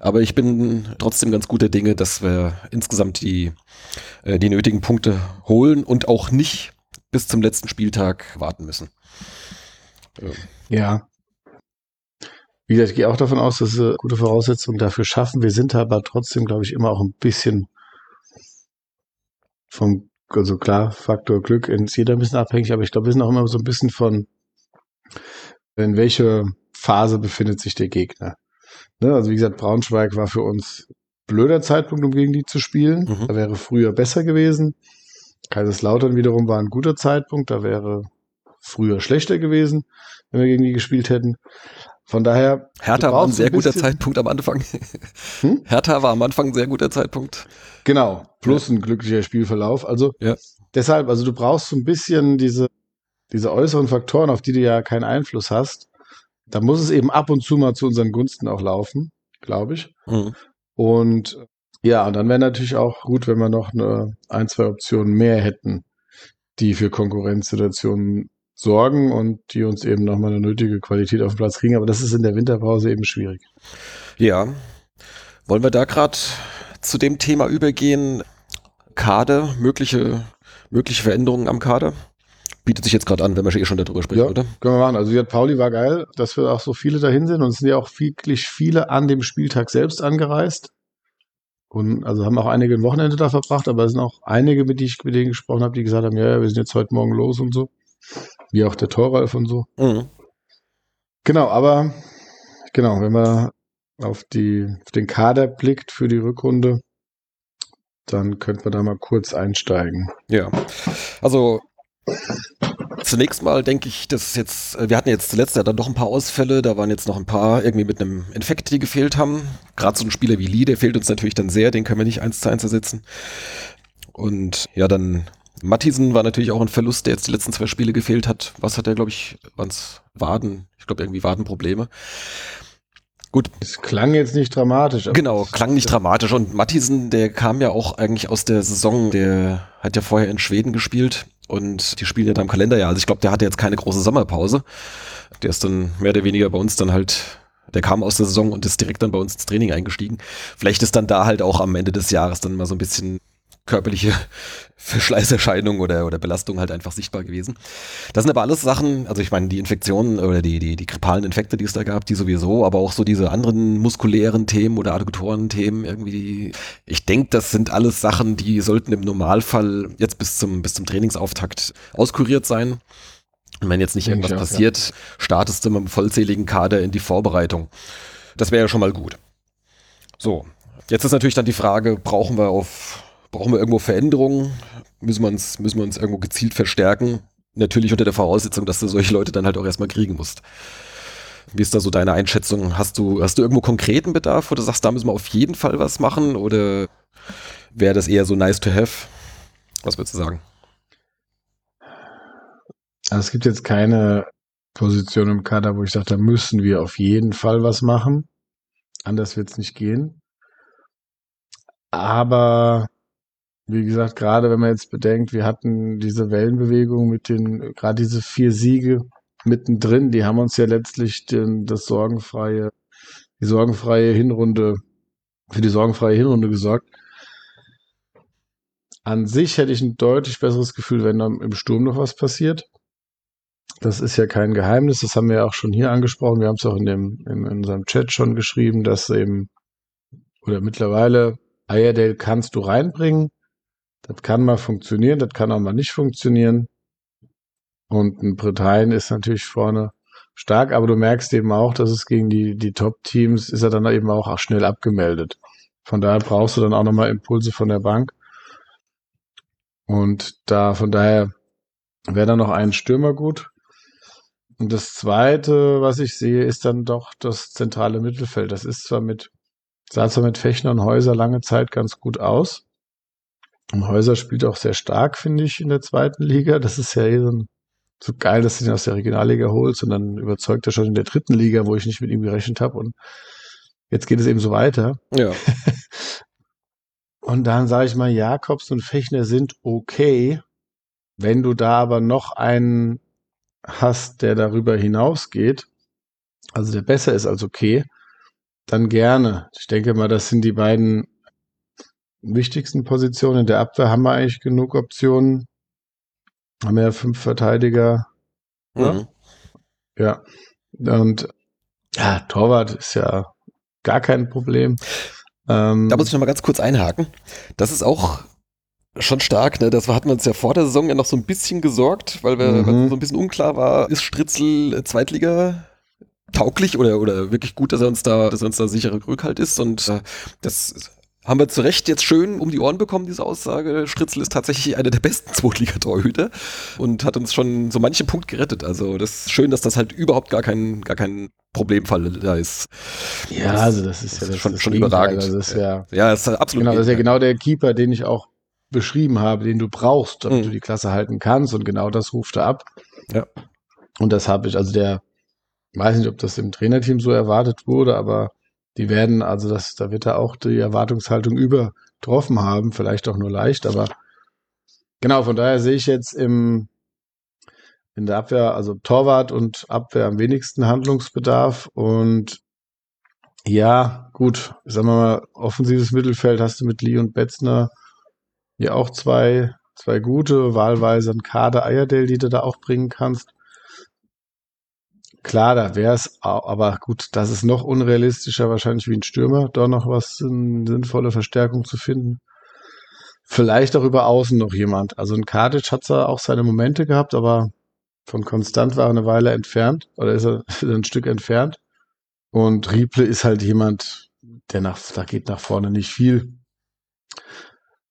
Aber ich bin trotzdem ganz guter Dinge, dass wir insgesamt die, äh, die nötigen Punkte holen und auch nicht bis zum letzten Spieltag warten müssen. Ja. wie gesagt, ich gehe auch davon aus, dass sie gute Voraussetzungen dafür schaffen. Wir sind aber trotzdem, glaube ich, immer auch ein bisschen vom, also klar, Faktor Glück ist jeder ein bisschen abhängig, aber ich glaube, wir sind auch immer so ein bisschen von, in welcher Phase befindet sich der Gegner. Ne? Also wie gesagt, Braunschweig war für uns blöder Zeitpunkt, um gegen die zu spielen. Mhm. Da wäre früher besser gewesen. Kaiserslautern wiederum war ein guter Zeitpunkt, da wäre früher schlechter gewesen, wenn wir gegen die gespielt hätten. Von daher. Hertha war ein sehr ein guter Zeitpunkt am Anfang. Hm? Hertha war am Anfang ein sehr guter Zeitpunkt. Genau. Plus ja. ein glücklicher Spielverlauf. Also ja. deshalb, also du brauchst so ein bisschen diese, diese äußeren Faktoren, auf die du ja keinen Einfluss hast. Da muss es eben ab und zu mal zu unseren Gunsten auch laufen, glaube ich. Mhm. Und ja, und dann wäre natürlich auch gut, wenn wir noch eine, ein, zwei Optionen mehr hätten, die für Konkurrenzsituationen sorgen und die uns eben nochmal eine nötige Qualität auf den Platz kriegen. Aber das ist in der Winterpause eben schwierig. Ja. Wollen wir da gerade zu dem Thema übergehen? Kader, mögliche, mögliche Veränderungen am Kader? Bietet sich jetzt gerade an, wenn wir eh schon darüber sprechen, ja, oder? Können wir machen. Also jetzt Pauli war geil, dass wir auch so viele dahin sind und es sind ja auch wirklich viele an dem Spieltag selbst angereist. Und also haben auch einige ein Wochenende da verbracht, aber es sind auch einige, mit, die ich mit denen gesprochen habe, die gesagt haben, ja, ja, wir sind jetzt heute Morgen los und so. Wie auch der Torwalf und so. Mhm. Genau, aber genau, wenn man auf, die, auf den Kader blickt für die Rückrunde, dann könnte man da mal kurz einsteigen. Ja, also Zunächst mal denke ich, dass jetzt, äh, wir hatten jetzt zuletzt ja dann doch ein paar Ausfälle, da waren jetzt noch ein paar irgendwie mit einem Infekt, die gefehlt haben. Gerade so ein Spieler wie Lee, der fehlt uns natürlich dann sehr, den können wir nicht eins zu eins ersetzen. Und ja, dann Mattisen war natürlich auch ein Verlust, der jetzt die letzten zwei Spiele gefehlt hat. Was hat er, glaube ich, waren's Waden? Ich glaube irgendwie Wadenprobleme. Gut. Es klang jetzt nicht dramatisch. Genau, klang nicht dramatisch. Und Mattisen, der kam ja auch eigentlich aus der Saison, der hat ja vorher in Schweden gespielt und die spielen ja da im Kalenderjahr. Also ich glaube, der hatte jetzt keine große Sommerpause. Der ist dann mehr oder weniger bei uns dann halt, der kam aus der Saison und ist direkt dann bei uns ins Training eingestiegen. Vielleicht ist dann da halt auch am Ende des Jahres dann mal so ein bisschen körperliche Verschleißerscheinungen oder, oder Belastung halt einfach sichtbar gewesen. Das sind aber alles Sachen, also ich meine, die Infektionen oder die, die, die grippalen Infekte, die es da gab, die sowieso, aber auch so diese anderen muskulären Themen oder Adduktoren-Themen irgendwie. Ich denke, das sind alles Sachen, die sollten im Normalfall jetzt bis zum, bis zum Trainingsauftakt auskuriert sein. Und wenn jetzt nicht irgendwas auch, passiert, ja. startest du mit einem vollzähligen Kader in die Vorbereitung. Das wäre ja schon mal gut. So, jetzt ist natürlich dann die Frage, brauchen wir auf Brauchen wir irgendwo Veränderungen? Müssen wir uns, müssen wir uns irgendwo gezielt verstärken? Natürlich unter der Voraussetzung, dass du solche Leute dann halt auch erstmal kriegen musst. Wie ist da so deine Einschätzung? Hast du, hast du irgendwo konkreten Bedarf, du sagst, da müssen wir auf jeden Fall was machen? Oder wäre das eher so nice to have? Was würdest du sagen? Also es gibt jetzt keine Position im Kader, wo ich sage, da müssen wir auf jeden Fall was machen. Anders wird es nicht gehen. Aber wie gesagt, gerade wenn man jetzt bedenkt, wir hatten diese Wellenbewegung mit den, gerade diese vier Siege mittendrin, die haben uns ja letztlich den, das sorgenfreie, die sorgenfreie Hinrunde, für die sorgenfreie Hinrunde gesorgt. An sich hätte ich ein deutlich besseres Gefühl, wenn dann im Sturm noch was passiert. Das ist ja kein Geheimnis, das haben wir ja auch schon hier angesprochen. Wir haben es auch in dem, in, unserem Chat schon geschrieben, dass eben, oder mittlerweile, Ayerdale kannst du reinbringen. Das kann mal funktionieren, das kann auch mal nicht funktionieren. Und ein Britannien ist natürlich vorne stark, aber du merkst eben auch, dass es gegen die, die Top-Teams ist er dann eben auch, auch schnell abgemeldet. Von daher brauchst du dann auch nochmal Impulse von der Bank. Und da, von daher wäre dann noch ein Stürmer gut. Und das zweite, was ich sehe, ist dann doch das zentrale Mittelfeld. Das ist zwar mit, sah zwar mit Fechner und Häuser lange Zeit ganz gut aus. Und Häuser spielt auch sehr stark, finde ich, in der zweiten Liga. Das ist ja eh so, so geil, dass du ihn aus der Regionalliga holst und dann überzeugt er schon in der dritten Liga, wo ich nicht mit ihm gerechnet habe. Und jetzt geht es eben so weiter. Ja. und dann sage ich mal, Jakobs und Fechner sind okay. Wenn du da aber noch einen hast, der darüber hinausgeht, also der besser ist als okay, dann gerne. Ich denke mal, das sind die beiden wichtigsten Positionen. In der Abwehr haben wir eigentlich genug Optionen. Haben wir ja fünf Verteidiger. Mhm. Ja. Und Ja, Torwart ist ja gar kein Problem. Ähm, da muss ich noch mal ganz kurz einhaken. Das ist auch schon stark, ne? Das hatten wir uns ja vor der Saison ja noch so ein bisschen gesorgt, weil wir mhm. so ein bisschen unklar war, ist Stritzel Zweitliga tauglich oder, oder wirklich gut, dass er uns da, dass er uns da sichere Rückhalt ist. Und äh, das haben wir zu Recht jetzt schön um die Ohren bekommen, diese Aussage. Stritzel ist tatsächlich einer der besten Zweitligatorhüter und hat uns schon so manchen Punkt gerettet. Also das ist schön, dass das halt überhaupt gar kein, gar kein Problemfall da ist. Ja, das, also das ist ja das schon, schon überragend. Also das ist ja, ja, das ist absolut. Genau, das ist ja genau der Keeper, den ich auch beschrieben habe, den du brauchst, damit mhm. du die Klasse halten kannst. Und genau das ruft er ab. Ja. Und das habe ich, also der, weiß nicht, ob das im Trainerteam so erwartet wurde, aber die werden, also das, da wird er auch die Erwartungshaltung übertroffen haben, vielleicht auch nur leicht, aber genau, von daher sehe ich jetzt im, in der Abwehr, also Torwart und Abwehr am wenigsten Handlungsbedarf und ja, gut, sagen wir mal, offensives Mittelfeld hast du mit Lee und Betzner ja auch zwei, zwei gute, wahlweise ein Kader Eierdale, die du da auch bringen kannst. Klar, da wäre es, aber gut, das ist noch unrealistischer wahrscheinlich wie ein Stürmer, da noch was, eine sinnvolle Verstärkung zu finden. Vielleicht auch über außen noch jemand. Also ein Kartic hat zwar auch seine Momente gehabt, aber von Konstant war er eine Weile entfernt oder ist er ein Stück entfernt. Und Rieple ist halt jemand, der nach, da geht nach vorne nicht viel.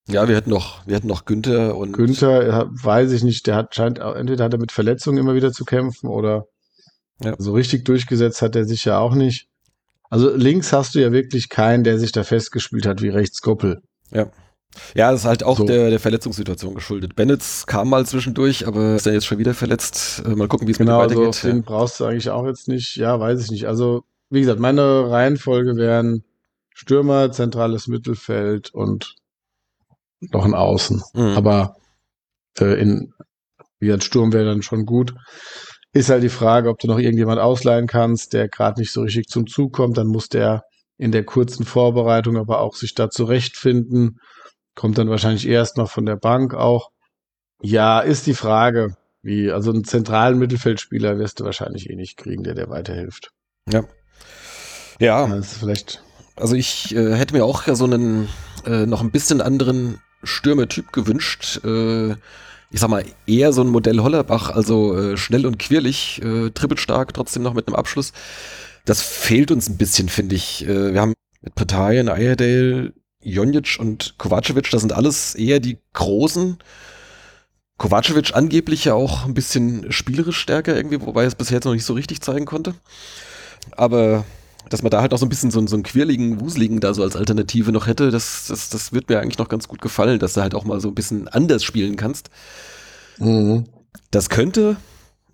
Ja, wir hatten noch, wir hatten noch Günther und. Günther, weiß ich nicht, der hat, scheint, entweder hat er mit Verletzungen immer wieder zu kämpfen oder ja. So richtig durchgesetzt hat er sich ja auch nicht. Also links hast du ja wirklich keinen, der sich da festgespielt hat wie rechts Koppel. Ja. Ja, das ist halt auch so. der, der Verletzungssituation geschuldet. Bennett kam mal zwischendurch, aber ist ja jetzt schon wieder verletzt. Äh, mal gucken, wie es genau, mit ihm weitergeht. Genau, den ja. brauchst du eigentlich auch jetzt nicht. Ja, weiß ich nicht. Also, wie gesagt, meine Reihenfolge wären Stürmer, zentrales Mittelfeld und noch ein Außen. Mhm. Aber äh, in, wie gesagt, Sturm wäre dann schon gut. Ist halt die Frage, ob du noch irgendjemand ausleihen kannst, der gerade nicht so richtig zum Zug kommt. Dann muss der in der kurzen Vorbereitung aber auch sich da zurechtfinden. Kommt dann wahrscheinlich erst noch von der Bank auch. Ja, ist die Frage. Wie, also einen zentralen Mittelfeldspieler wirst du wahrscheinlich eh nicht kriegen, der dir weiterhilft. Ja. Ja. Das ist vielleicht. Also ich äh, hätte mir auch so einen äh, noch ein bisschen anderen Stürmertyp gewünscht. Äh, ich sag mal, eher so ein Modell Hollerbach, also äh, schnell und quirlig, äh, trippelstark, trotzdem noch mit einem Abschluss. Das fehlt uns ein bisschen, finde ich. Äh, wir haben mit Parteien, Ayerdale, Jonic und Kovacevic, das sind alles eher die großen. Kovacevic angeblich ja auch ein bisschen spielerisch stärker irgendwie, wobei er es bisher jetzt noch nicht so richtig zeigen konnte. Aber dass man da halt noch so ein bisschen so, so einen quirligen, wuseligen da so als Alternative noch hätte, das, das, das wird mir eigentlich noch ganz gut gefallen, dass du halt auch mal so ein bisschen anders spielen kannst. Mhm. Das könnte,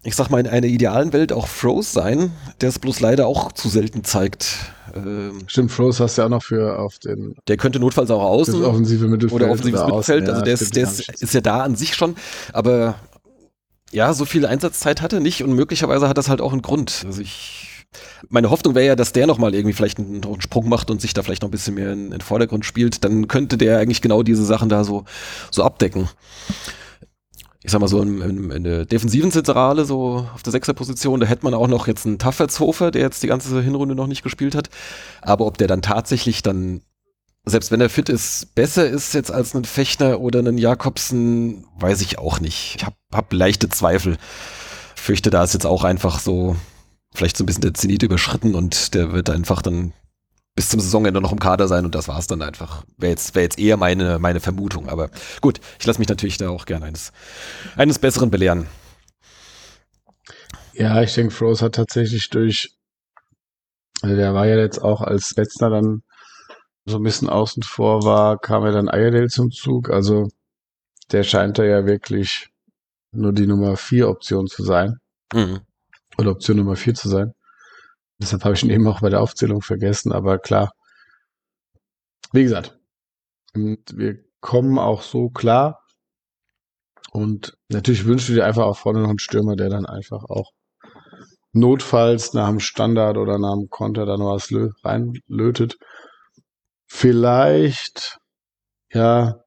ich sag mal, in einer idealen Welt auch Froze sein, der es bloß leider auch zu selten zeigt. Ähm, Stimmt, Froze hast du ja auch noch für auf den. Der könnte notfalls auch außen. offensive Mittelfeld. Oder offensives oder Mittelfeld. Außen, also der, ist, der ist, ist ja da an sich schon, aber ja, so viel Einsatzzeit hat er nicht und möglicherweise hat das halt auch einen Grund. Also ich meine Hoffnung wäre ja, dass der nochmal irgendwie vielleicht einen, einen, Sprung macht und sich da vielleicht noch ein bisschen mehr in, in den Vordergrund spielt. Dann könnte der eigentlich genau diese Sachen da so, so abdecken. Ich sag mal so in, in, in der defensiven Zentrale, so auf der Sechserposition, da hätte man auch noch jetzt einen Taffertshofer, der jetzt die ganze Hinrunde noch nicht gespielt hat. Aber ob der dann tatsächlich dann, selbst wenn er fit ist, besser ist jetzt als ein Fechner oder einen Jakobsen, weiß ich auch nicht. Ich habe hab leichte Zweifel. Fürchte, da ist jetzt auch einfach so vielleicht so ein bisschen der Zenit überschritten und der wird einfach dann bis zum Saisonende noch im Kader sein und das war's dann einfach. Wäre jetzt, wär jetzt eher meine, meine Vermutung. Aber gut, ich lasse mich natürlich da auch gerne eines, eines Besseren belehren. Ja, ich denke, Froze hat tatsächlich durch, also der war ja jetzt auch als Wetzner dann so ein bisschen außen vor war, kam er dann Eierdale zum Zug. Also der scheint da ja wirklich nur die Nummer vier Option zu sein. Mhm oder Option Nummer vier zu sein. Deshalb habe ich ihn eben auch bei der Aufzählung vergessen, aber klar. Wie gesagt, wir kommen auch so klar. Und natürlich wünschst du dir einfach auch vorne noch einen Stürmer, der dann einfach auch notfalls nach dem Standard oder nach dem Konter dann was reinlötet. Vielleicht, ja,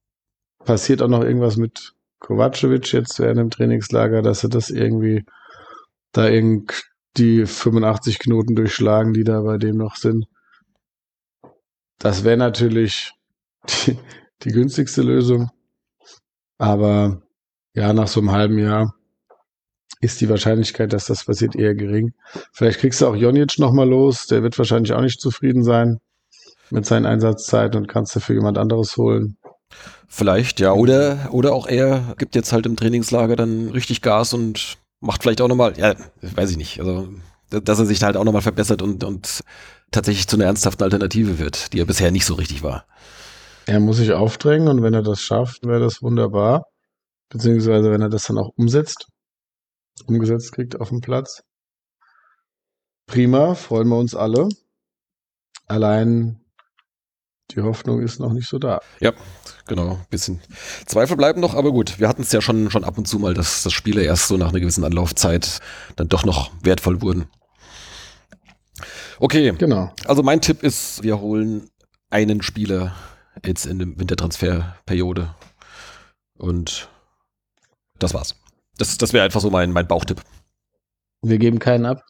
passiert auch noch irgendwas mit Kovacevic jetzt während dem Trainingslager, dass er das irgendwie da irgend die 85 Knoten durchschlagen, die da bei dem noch sind. Das wäre natürlich die, die günstigste Lösung. Aber ja, nach so einem halben Jahr ist die Wahrscheinlichkeit, dass das passiert, eher gering. Vielleicht kriegst du auch Jonic nochmal los. Der wird wahrscheinlich auch nicht zufrieden sein mit seinen Einsatzzeiten und kannst dafür jemand anderes holen. Vielleicht, ja. Oder, oder auch er gibt jetzt halt im Trainingslager dann richtig Gas und macht vielleicht auch nochmal, ja, weiß ich nicht. Also, dass er sich halt auch nochmal verbessert und, und tatsächlich zu einer ernsthaften Alternative wird, die er bisher nicht so richtig war. Er muss sich aufdrängen und wenn er das schafft, wäre das wunderbar. Beziehungsweise wenn er das dann auch umsetzt, umgesetzt kriegt auf dem Platz. Prima, freuen wir uns alle. Allein die Hoffnung ist noch nicht so da. Ja, genau. Bisschen Zweifel bleiben noch, aber gut. Wir hatten es ja schon, schon ab und zu mal, dass, dass Spiele erst so nach einer gewissen Anlaufzeit dann doch noch wertvoll wurden. Okay. Genau. Also mein Tipp ist, wir holen einen Spieler jetzt in der Wintertransferperiode. Und das war's. Das, das wäre einfach so mein, mein Bauchtipp. Wir geben keinen ab.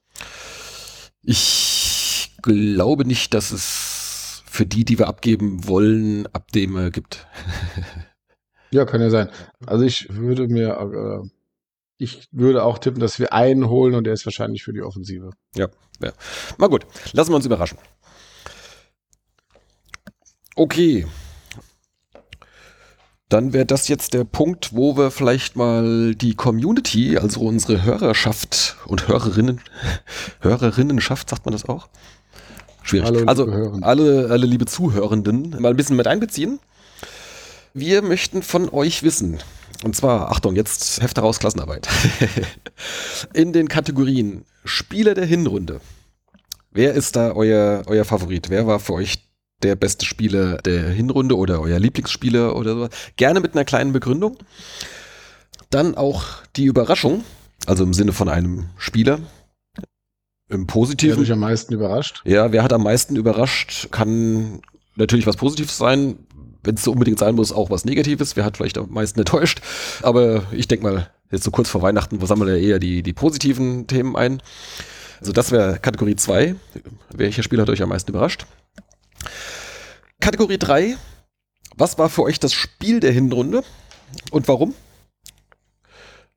Ich glaube nicht, dass es für die, die wir abgeben wollen, Abnehmer gibt. ja, kann ja sein. Also ich würde mir, äh, ich würde auch tippen, dass wir einen holen und der ist wahrscheinlich für die Offensive. Ja, ja. Mal gut, lassen wir uns überraschen. Okay. Dann wäre das jetzt der Punkt, wo wir vielleicht mal die Community, also unsere Hörerschaft und Hörerinnen, Hörerinnenschaft, sagt man das auch? Schwierig. Hallo, also alle, alle liebe Zuhörenden mal ein bisschen mit einbeziehen. Wir möchten von euch wissen, und zwar, Achtung, jetzt Hefte raus, Klassenarbeit. In den Kategorien Spieler der Hinrunde. Wer ist da euer, euer Favorit? Wer war für euch der beste Spieler der Hinrunde oder euer Lieblingsspieler oder so? Gerne mit einer kleinen Begründung. Dann auch die Überraschung, also im Sinne von einem Spieler, im Positiven. Wer dich am meisten überrascht? Ja, wer hat am meisten überrascht? Kann natürlich was Positives sein. Wenn es so unbedingt sein muss, auch was Negatives. Wer hat vielleicht am meisten enttäuscht? Aber ich denke mal, jetzt so kurz vor Weihnachten sammeln wir eher die, die positiven Themen ein. Also das wäre Kategorie 2. Welcher Spieler hat euch am meisten überrascht? Kategorie 3. Was war für euch das Spiel der Hinrunde und warum?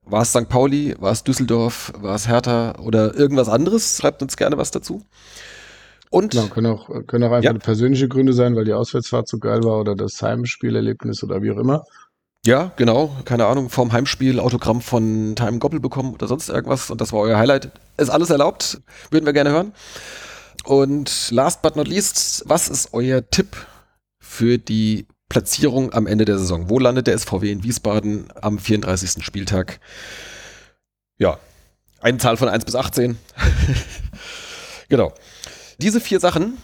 War es St. Pauli, war es Düsseldorf, war es Hertha oder irgendwas anderes? Schreibt uns gerne was dazu. Und genau, können auch, können auch einfach ja. persönliche Gründe sein, weil die Auswärtsfahrt so geil war oder das Heimspielerlebnis oder wie auch immer. Ja, genau. Keine Ahnung, vom Heimspiel Autogramm von Time Goppel bekommen oder sonst irgendwas. Und das war euer Highlight. Ist alles erlaubt. Würden wir gerne hören. Und last but not least, was ist euer Tipp für die Platzierung am Ende der Saison. Wo landet der SVW in Wiesbaden am 34. Spieltag? Ja, eine Zahl von 1 bis 18. genau. Diese vier Sachen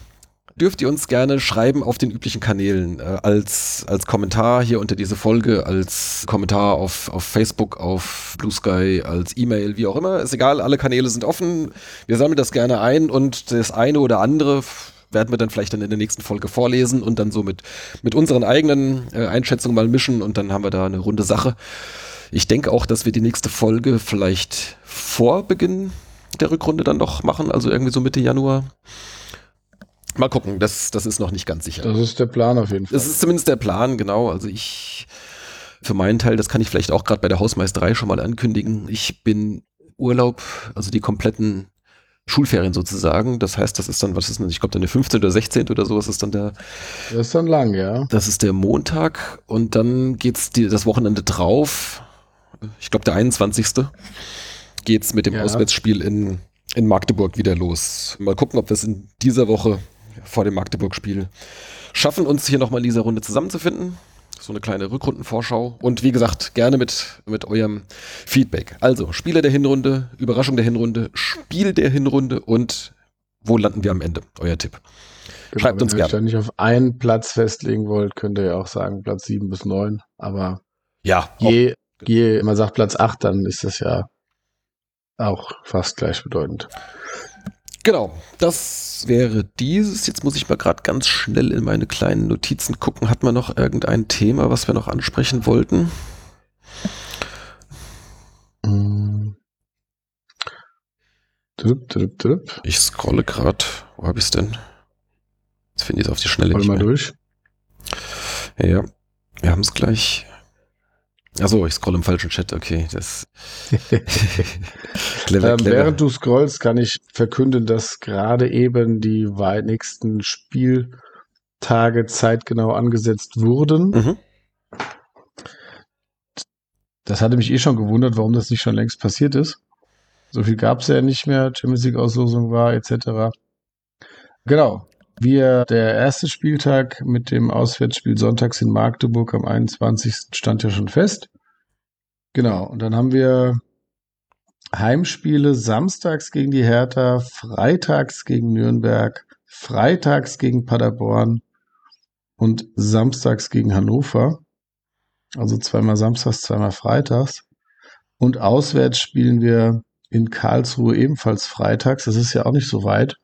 dürft ihr uns gerne schreiben auf den üblichen Kanälen. Äh, als, als Kommentar hier unter diese Folge, als Kommentar auf, auf Facebook, auf Blue Sky, als E-Mail, wie auch immer. Ist egal, alle Kanäle sind offen. Wir sammeln das gerne ein und das eine oder andere werden wir dann vielleicht dann in der nächsten Folge vorlesen und dann so mit, mit unseren eigenen äh, Einschätzungen mal mischen und dann haben wir da eine runde Sache. Ich denke auch, dass wir die nächste Folge vielleicht vor Beginn der Rückrunde dann noch machen, also irgendwie so Mitte Januar. Mal gucken, das, das ist noch nicht ganz sicher. Das ist der Plan auf jeden Fall. Das ist zumindest der Plan, genau. Also ich, für meinen Teil, das kann ich vielleicht auch gerade bei der Hausmeisterei schon mal ankündigen. Ich bin Urlaub, also die kompletten Schulferien sozusagen. Das heißt, das ist dann, was ist denn, ich glaube, dann der 15. oder 16. oder sowas ist dann der. Das ist dann lang, ja. Das ist der Montag und dann geht's die, das Wochenende drauf. Ich glaube, der 21. geht's mit dem ja. Auswärtsspiel in, in Magdeburg wieder los. Mal gucken, ob wir es in dieser Woche vor dem Magdeburg-Spiel schaffen, uns hier nochmal in dieser Runde zusammenzufinden. So eine kleine Rückrundenvorschau. Und wie gesagt, gerne mit, mit eurem Feedback. Also, Spieler der Hinrunde, Überraschung der Hinrunde, Spiel der Hinrunde und wo landen wir am Ende? Euer Tipp. Genau, Schreibt uns gerne. Wenn ihr euch da nicht auf einen Platz festlegen wollt, könnt ihr ja auch sagen Platz 7 bis 9. Aber ja, je, je man sagt Platz 8, dann ist das ja auch fast gleichbedeutend. Genau, das wäre dieses. Jetzt muss ich mal gerade ganz schnell in meine kleinen Notizen gucken. Hat man noch irgendein Thema, was wir noch ansprechen wollten? Drüpp. Ich scrolle gerade. Wo habe ich es denn? Jetzt finde ich es auf die Schnelle Scroll nicht mal mehr. durch. Ja, wir haben es gleich. Achso, ich scrolle im falschen Chat. Okay, das. clever, Ähm, clever. während du scrollst, kann ich verkünden, dass gerade eben die nächsten Spieltage zeitgenau angesetzt wurden. Mhm. Das hatte mich eh schon gewundert, warum das nicht schon längst passiert ist. So viel gab es ja nicht mehr, Champions League Auslosung war etc. Genau. Wir, der erste Spieltag mit dem Auswärtsspiel sonntags in Magdeburg am 21. stand ja schon fest. Genau. Und dann haben wir Heimspiele samstags gegen die Hertha, freitags gegen Nürnberg, freitags gegen Paderborn und samstags gegen Hannover. Also zweimal samstags, zweimal freitags. Und auswärts spielen wir in Karlsruhe ebenfalls freitags. Das ist ja auch nicht so weit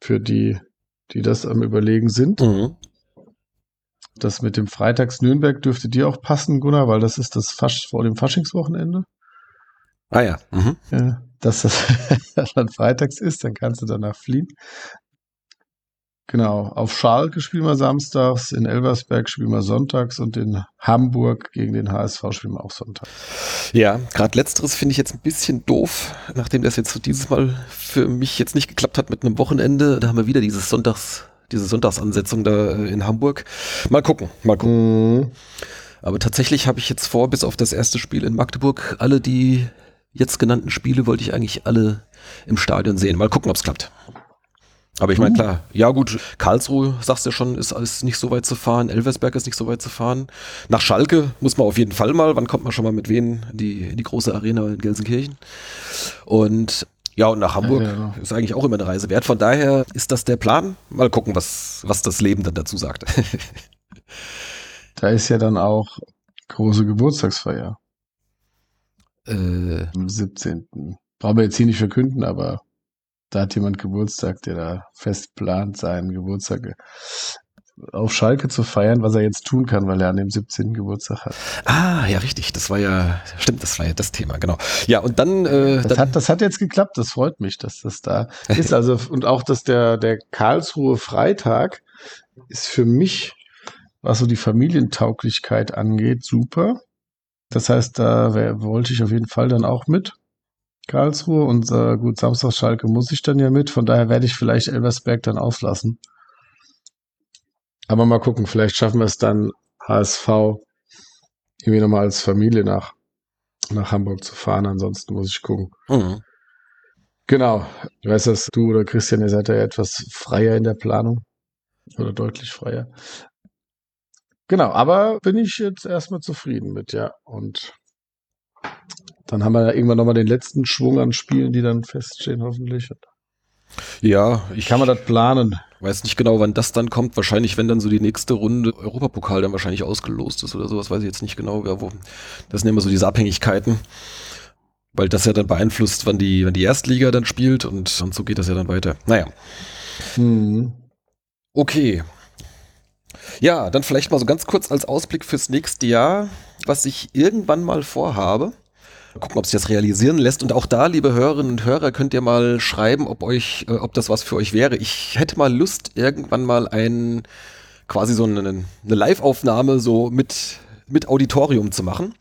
für die, die das am Überlegen sind. Mhm. Das mit dem Freitags Nürnberg dürfte dir auch passen, Gunnar, weil das ist das Fasch vor dem Faschingswochenende. Ah ja. Mhm. Ja, dass das dann freitags ist, dann kannst du danach fliehen. Genau, auf Schalke spielen wir samstags, in Elversberg spielen wir sonntags und in Hamburg gegen den HSV spielen wir auch sonntags. Ja, gerade letzteres finde ich jetzt ein bisschen doof, nachdem das jetzt so dieses Mal für mich jetzt nicht geklappt hat mit einem Wochenende. Da haben wir wieder dieses Sonntags, diese Sonntagsansetzung da äh, in Hamburg. Mal gucken, mal gucken. Mhm. Aber tatsächlich habe ich jetzt vor, bis auf das erste Spiel in Magdeburg, alle die jetzt genannten Spiele wollte ich eigentlich alle im Stadion sehen. Mal gucken, ob es klappt. Aber ich meine, Uh. klar, ja gut, Karlsruhe, sagst du ja schon, ist, ist nicht so weit zu fahren. Elversberg ist nicht so weit zu fahren. Nach Schalke muss man auf jeden Fall mal. Wann kommt man schon mal mit wen in die, in die große Arena in Gelsenkirchen? Und ja, und nach Hamburg Ja, ja. ist eigentlich auch immer eine Reise wert. Von daher ist das der Plan. Mal gucken, was, was das Leben dann dazu sagt. Da ist ja dann auch große Geburtstagsfeier äh, am 17. Brauchen wir jetzt hier nicht verkünden, aber da hat jemand Geburtstag, der da fest plant, seinen Geburtstag auf Schalke zu feiern, was er jetzt tun kann, weil er an dem 17. Geburtstag hat. Ah, ja, richtig. Das war ja, stimmt, das war ja das Thema, genau. Ja, und dann, äh, Das dann hat, das hat jetzt geklappt, das freut mich, dass das da ist. Also, und auch, dass der, der Karlsruhe Freitag ist für mich, was so die Familientauglichkeit angeht, super. Das heißt, da wär, wollte ich auf jeden Fall dann auch mit. Karlsruhe und äh, gut, Samstag Schalke muss ich dann ja mit. Von daher werde ich vielleicht Elversberg dann auslassen. Aber mal gucken, vielleicht schaffen wir es dann HSV irgendwie nochmal als Familie nach, nach Hamburg zu fahren. Ansonsten muss ich gucken. Mhm. Genau. Ich weiß, dass du oder Christian, ihr seid ja etwas freier in der Planung. Oder deutlich freier. Genau, aber bin ich jetzt erstmal zufrieden mit, ja. Und dann haben wir ja irgendwann nochmal den letzten Schwung an Spielen, die dann feststehen, hoffentlich. Ja, ich Kann man das planen? weiß nicht genau, wann das dann kommt. Wahrscheinlich, wenn dann so die nächste Runde Europapokal dann wahrscheinlich ausgelost ist oder sowas, weiß ich jetzt nicht genau. Ja, wo, das sind immer so diese Abhängigkeiten. Weil das ja dann beeinflusst, wann die, wann die Erstliga dann spielt und, und so geht das ja dann weiter. Naja. Hm. Okay. Ja, dann vielleicht mal so ganz kurz als Ausblick fürs nächste Jahr, was ich irgendwann mal vorhabe. Gucken, ob sich das realisieren lässt. Und auch da, liebe Hörerinnen und Hörer, könnt ihr mal schreiben, ob euch, äh, ob das was für euch wäre. Ich hätte mal Lust, irgendwann mal ein quasi so eine, eine Live-Aufnahme so mit mit Auditorium zu machen,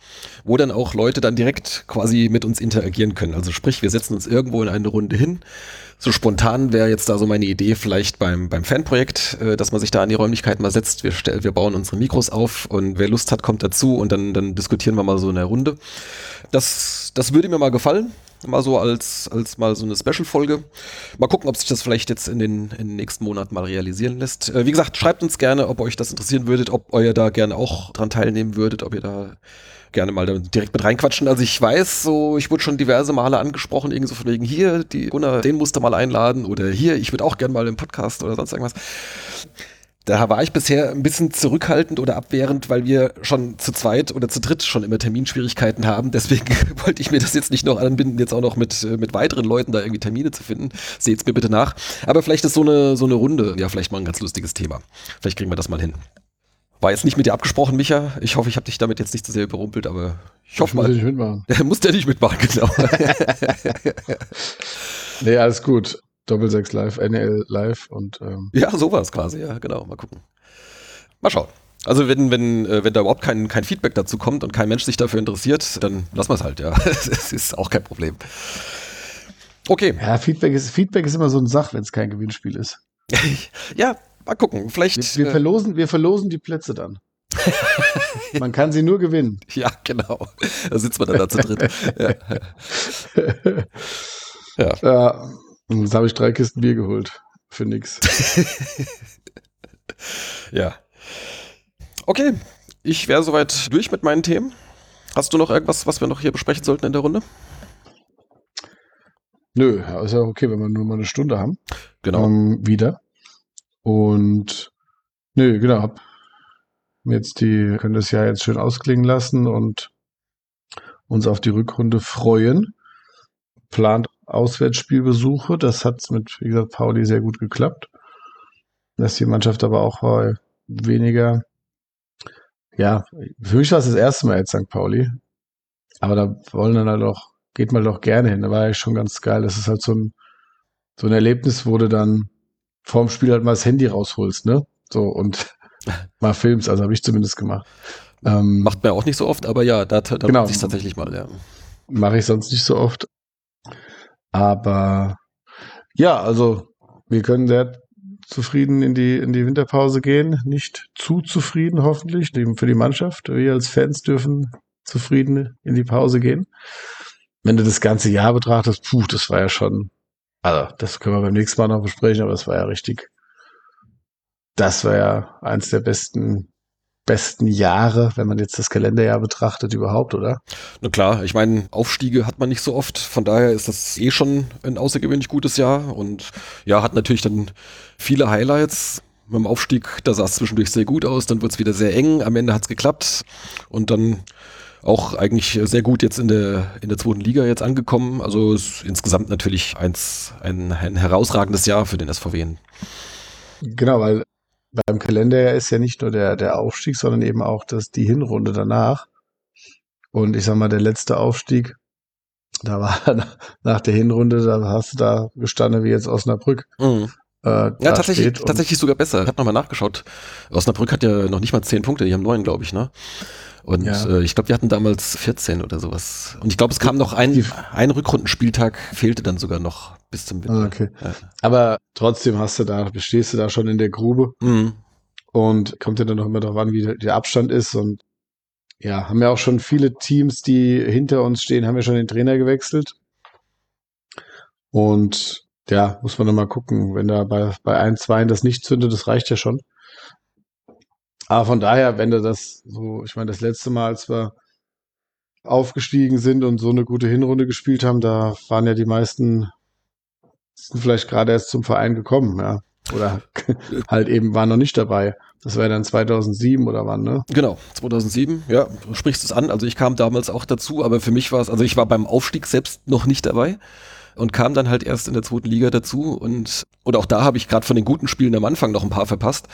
wo dann auch Leute dann direkt quasi mit uns interagieren können. Also sprich, wir setzen uns irgendwo in eine Runde hin. So spontan wäre jetzt da so meine Idee vielleicht beim, beim Fanprojekt, äh, dass man sich da an die Räumlichkeiten mal setzt. Wir, stell, wir bauen unsere Mikros auf und wer Lust hat, kommt dazu und dann, dann diskutieren wir mal so in der Runde. Das, das würde mir mal gefallen. Mal so als, als mal so eine Special-Folge. Mal gucken, ob sich das vielleicht jetzt in den, in den nächsten Monaten mal realisieren lässt. Äh, wie gesagt, schreibt uns gerne, ob euch das interessieren würdet, ob ihr da gerne auch dran teilnehmen würdet, ob ihr da gerne mal direkt mit reinquatschen. Also ich weiß, so, ich wurde schon diverse Male angesprochen, irgendwie so von wegen hier, die Gunnar, den musst du mal einladen oder hier, ich würde auch gerne mal im Podcast oder sonst irgendwas. Da war ich bisher ein bisschen zurückhaltend oder abwehrend, weil wir schon zu zweit oder zu dritt schon immer Terminschwierigkeiten haben. Deswegen wollte ich mir das jetzt nicht noch anbinden, jetzt auch noch mit, äh, mit weiteren Leuten da irgendwie Termine zu finden. Seht's mir bitte nach. Aber vielleicht ist so eine, so eine Runde, ja, vielleicht mal ein ganz lustiges Thema. Vielleicht kriegen wir das mal hin. War jetzt nicht mit dir abgesprochen, Micha. Ich hoffe, ich habe dich damit jetzt nicht zu sehr überrumpelt, aber ich hoffe muss mal. ich mitmachen. Muss der nicht mitmachen, genau. Nee, alles gut. Doppelsechs live, NL live und ähm, Ja, sowas quasi, ja, genau. Mal gucken. Mal schauen. Also wenn, wenn, äh, wenn da überhaupt kein, kein Feedback dazu kommt und kein Mensch sich dafür interessiert, dann lassen wir es halt, ja. Das ist auch kein Problem. Okay. ja, Feedback ist, Feedback ist immer so eine Sache, wenn es kein Gewinnspiel ist. ja, mal gucken. Vielleicht. Wir, wir, äh, verlosen, wir verlosen die Plätze dann. Man kann sie nur gewinnen. ja, genau. Da sitzt man dann da zu dritt. ja. ja. Ja, jetzt habe ich drei Kisten Bier geholt. Für nix. ja. Okay. Ich wäre soweit durch mit meinen Themen. Hast du noch irgendwas, was wir noch hier besprechen sollten in der Runde? Nö, ist ja okay, wenn wir nur mal eine Stunde haben. Genau. Ähm, wieder. Und nö, genau, hab jetzt die, können das Jahr jetzt schön ausklingen lassen und uns auf die Rückrunde freuen. Plant Auswärtsspielbesuche. Das hat mit, wie gesagt, Pauli sehr gut geklappt. Dass die Mannschaft aber auch weniger, ja, für mich war es das erste Mal jetzt St. Pauli. Aber da wollen dann halt auch, geht man doch gerne hin. Da war ja schon ganz geil. Das ist halt so ein, so ein Erlebnis, du dann vorm Spiel halt mal das Handy rausholst, ne? So und mal filmst, also habe ich zumindest gemacht. Ähm, Macht man auch nicht so oft, aber ja, da, da Genau. sich tatsächlich mal, ja. Mache ich sonst nicht so oft. Aber ja, also wir können sehr zufrieden in die, in die Winterpause gehen. Nicht zu zufrieden, hoffentlich, für die Mannschaft. Wir als Fans dürfen zufrieden in die Pause gehen. Wenn du das ganze Jahr betrachtest, puh, das war ja schon, also das können wir beim nächsten Mal noch besprechen, aber das war ja richtig, das war ja eins der besten, besten Jahre, wenn man jetzt das Kalenderjahr betrachtet, überhaupt, oder? Na klar, ich meine, Aufstiege hat man nicht so oft, von daher ist das eh schon ein außergewöhnlich gutes Jahr. Und ja, hat natürlich dann viele Highlights. Mit dem Aufstieg, da sah es zwischendurch sehr gut aus, dann wird es wieder sehr eng, am Ende hat es geklappt. Und dann auch eigentlich sehr gut jetzt in der, in der zweiten Liga jetzt angekommen. Also ist insgesamt natürlich eins, ein, ein herausragendes Jahr für den SVW. Genau, weil beim Kalenderjahr ist ja nicht nur der, der Aufstieg, sondern eben auch das, die Hinrunde danach. Und ich sag mal, der letzte Aufstieg, da war nach der Hinrunde, da hast du da gestanden wie jetzt Osnabrück. Mhm. Äh, Ja, da tatsächlich, tatsächlich sogar besser. Ich habe nochmal nachgeschaut. Osnabrück hat ja noch nicht mal 10 Punkte, die haben 9, glaube ich, ne? Und Ja. äh, ich glaube, wir hatten damals 14 oder sowas. Und ich glaube, es kam noch ein, ein Rückrundenspieltag, fehlte dann sogar noch bis zum Winter. Ah, okay. Ja. Aber trotzdem hast du da, stehst du da schon in der Grube Mhm. und kommt ja dann noch immer darauf an, wie der- der Abstand ist. Und ja, haben ja auch schon viele Teams, die hinter uns stehen, haben ja schon den Trainer gewechselt. Und ja, muss man noch mal gucken, wenn da bei, bei ein, zwei das nicht zündet, das reicht ja schon. Aber von daher, wenn du das so, ich meine, das letzte Mal, als wir aufgestiegen sind und so eine gute Hinrunde gespielt haben, da waren ja die meisten sind vielleicht gerade erst zum Verein gekommen, ja. Oder halt eben waren noch nicht dabei. Das war ja dann 2007 oder wann, ne? Genau, 2007, ja, du sprichst es an. Also ich kam damals auch dazu, aber für mich war es, also ich war beim Aufstieg selbst noch nicht dabei und kam dann halt erst in der zweiten Liga dazu und, und auch da habe ich gerade von den guten Spielen am Anfang noch ein paar verpasst.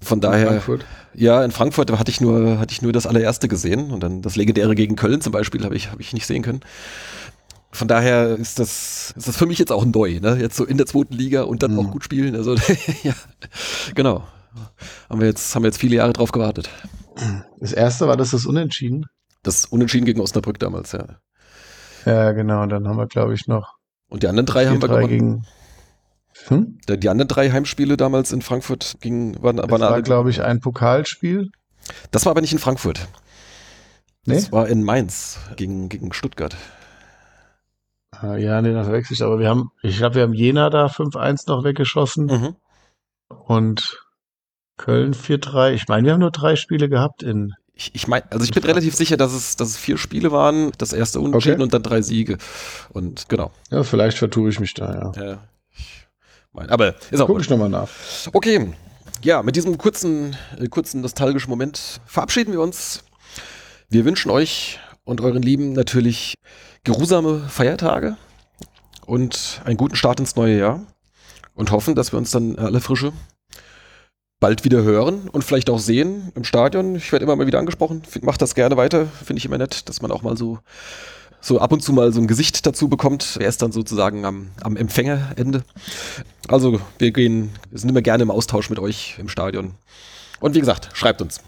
Von daher, Frankfurt. ja, in Frankfurt hatte ich nur, hatte ich nur das allererste gesehen und dann das legendäre gegen Köln zum Beispiel habe ich, habe ich nicht sehen können. Von daher ist das, ist das für mich jetzt auch neu, ne? Jetzt so in der zweiten Liga und dann Mhm. auch gut spielen. Also, ja, genau. Haben wir jetzt, haben wir jetzt viele Jahre drauf gewartet. Das erste war das das Unentschieden. Das Unentschieden gegen Osnabrück damals, ja. Ja, genau. Und dann haben wir, glaube ich, noch Und die anderen drei haben wir 4-3 gewonnen. gegen. Hm? Die- anderen drei Heimspiele damals in Frankfurt gingen, waren, Das waren war, alle. glaube ich, ein Pokalspiel. Das war aber nicht in Frankfurt. Nee? Das war in Mainz gegen, gegen Stuttgart. Ah, Ja, nee, das verwechsel ich. Aber wir haben, ich glaube, wir haben Jena da 5-1 noch weggeschossen Mhm. und Köln 4-3. Ich meine, wir haben nur drei Spiele gehabt in. Ich, ich meine, also ich bin relativ sicher, dass es, dass es vier Spiele waren, das erste Unentschieden Okay. und dann drei Siege. Und genau. Ja, vielleicht vertue ich mich da, ja. Ja, ich mein, aber ist auch Guck wurscht. ich nochmal nach. Okay. Ja, mit diesem kurzen, äh, kurzen nostalgischen Moment verabschieden wir uns. Wir wünschen euch und euren Lieben natürlich geruhsame Feiertage und einen guten Start ins neue Jahr und hoffen, dass wir uns dann alle Frische bald wieder hören und vielleicht auch sehen im Stadion. Ich werde immer mal wieder angesprochen. Macht das gerne weiter. Finde ich immer nett, dass man auch mal so so ab und zu mal so ein Gesicht dazu bekommt. Er ist dann sozusagen am, am Empfängerende. Also wir gehen, wir sind immer gerne im Austausch mit euch im Stadion. Und wie gesagt, schreibt uns.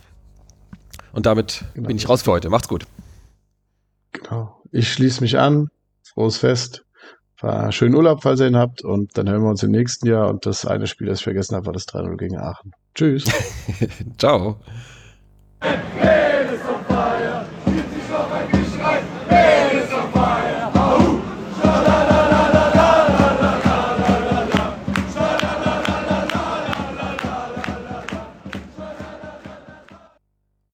Und damit genau. bin ich raus für heute. Macht's gut. Genau. Ich schließe mich an. Frohes Fest. War schönen Urlaub, falls ihr ihn habt. Und dann hören wir uns im nächsten Jahr. Und das eine Spiel, das ich vergessen habe, war das 3-0 gegen Aachen. Tschüss. Ciao.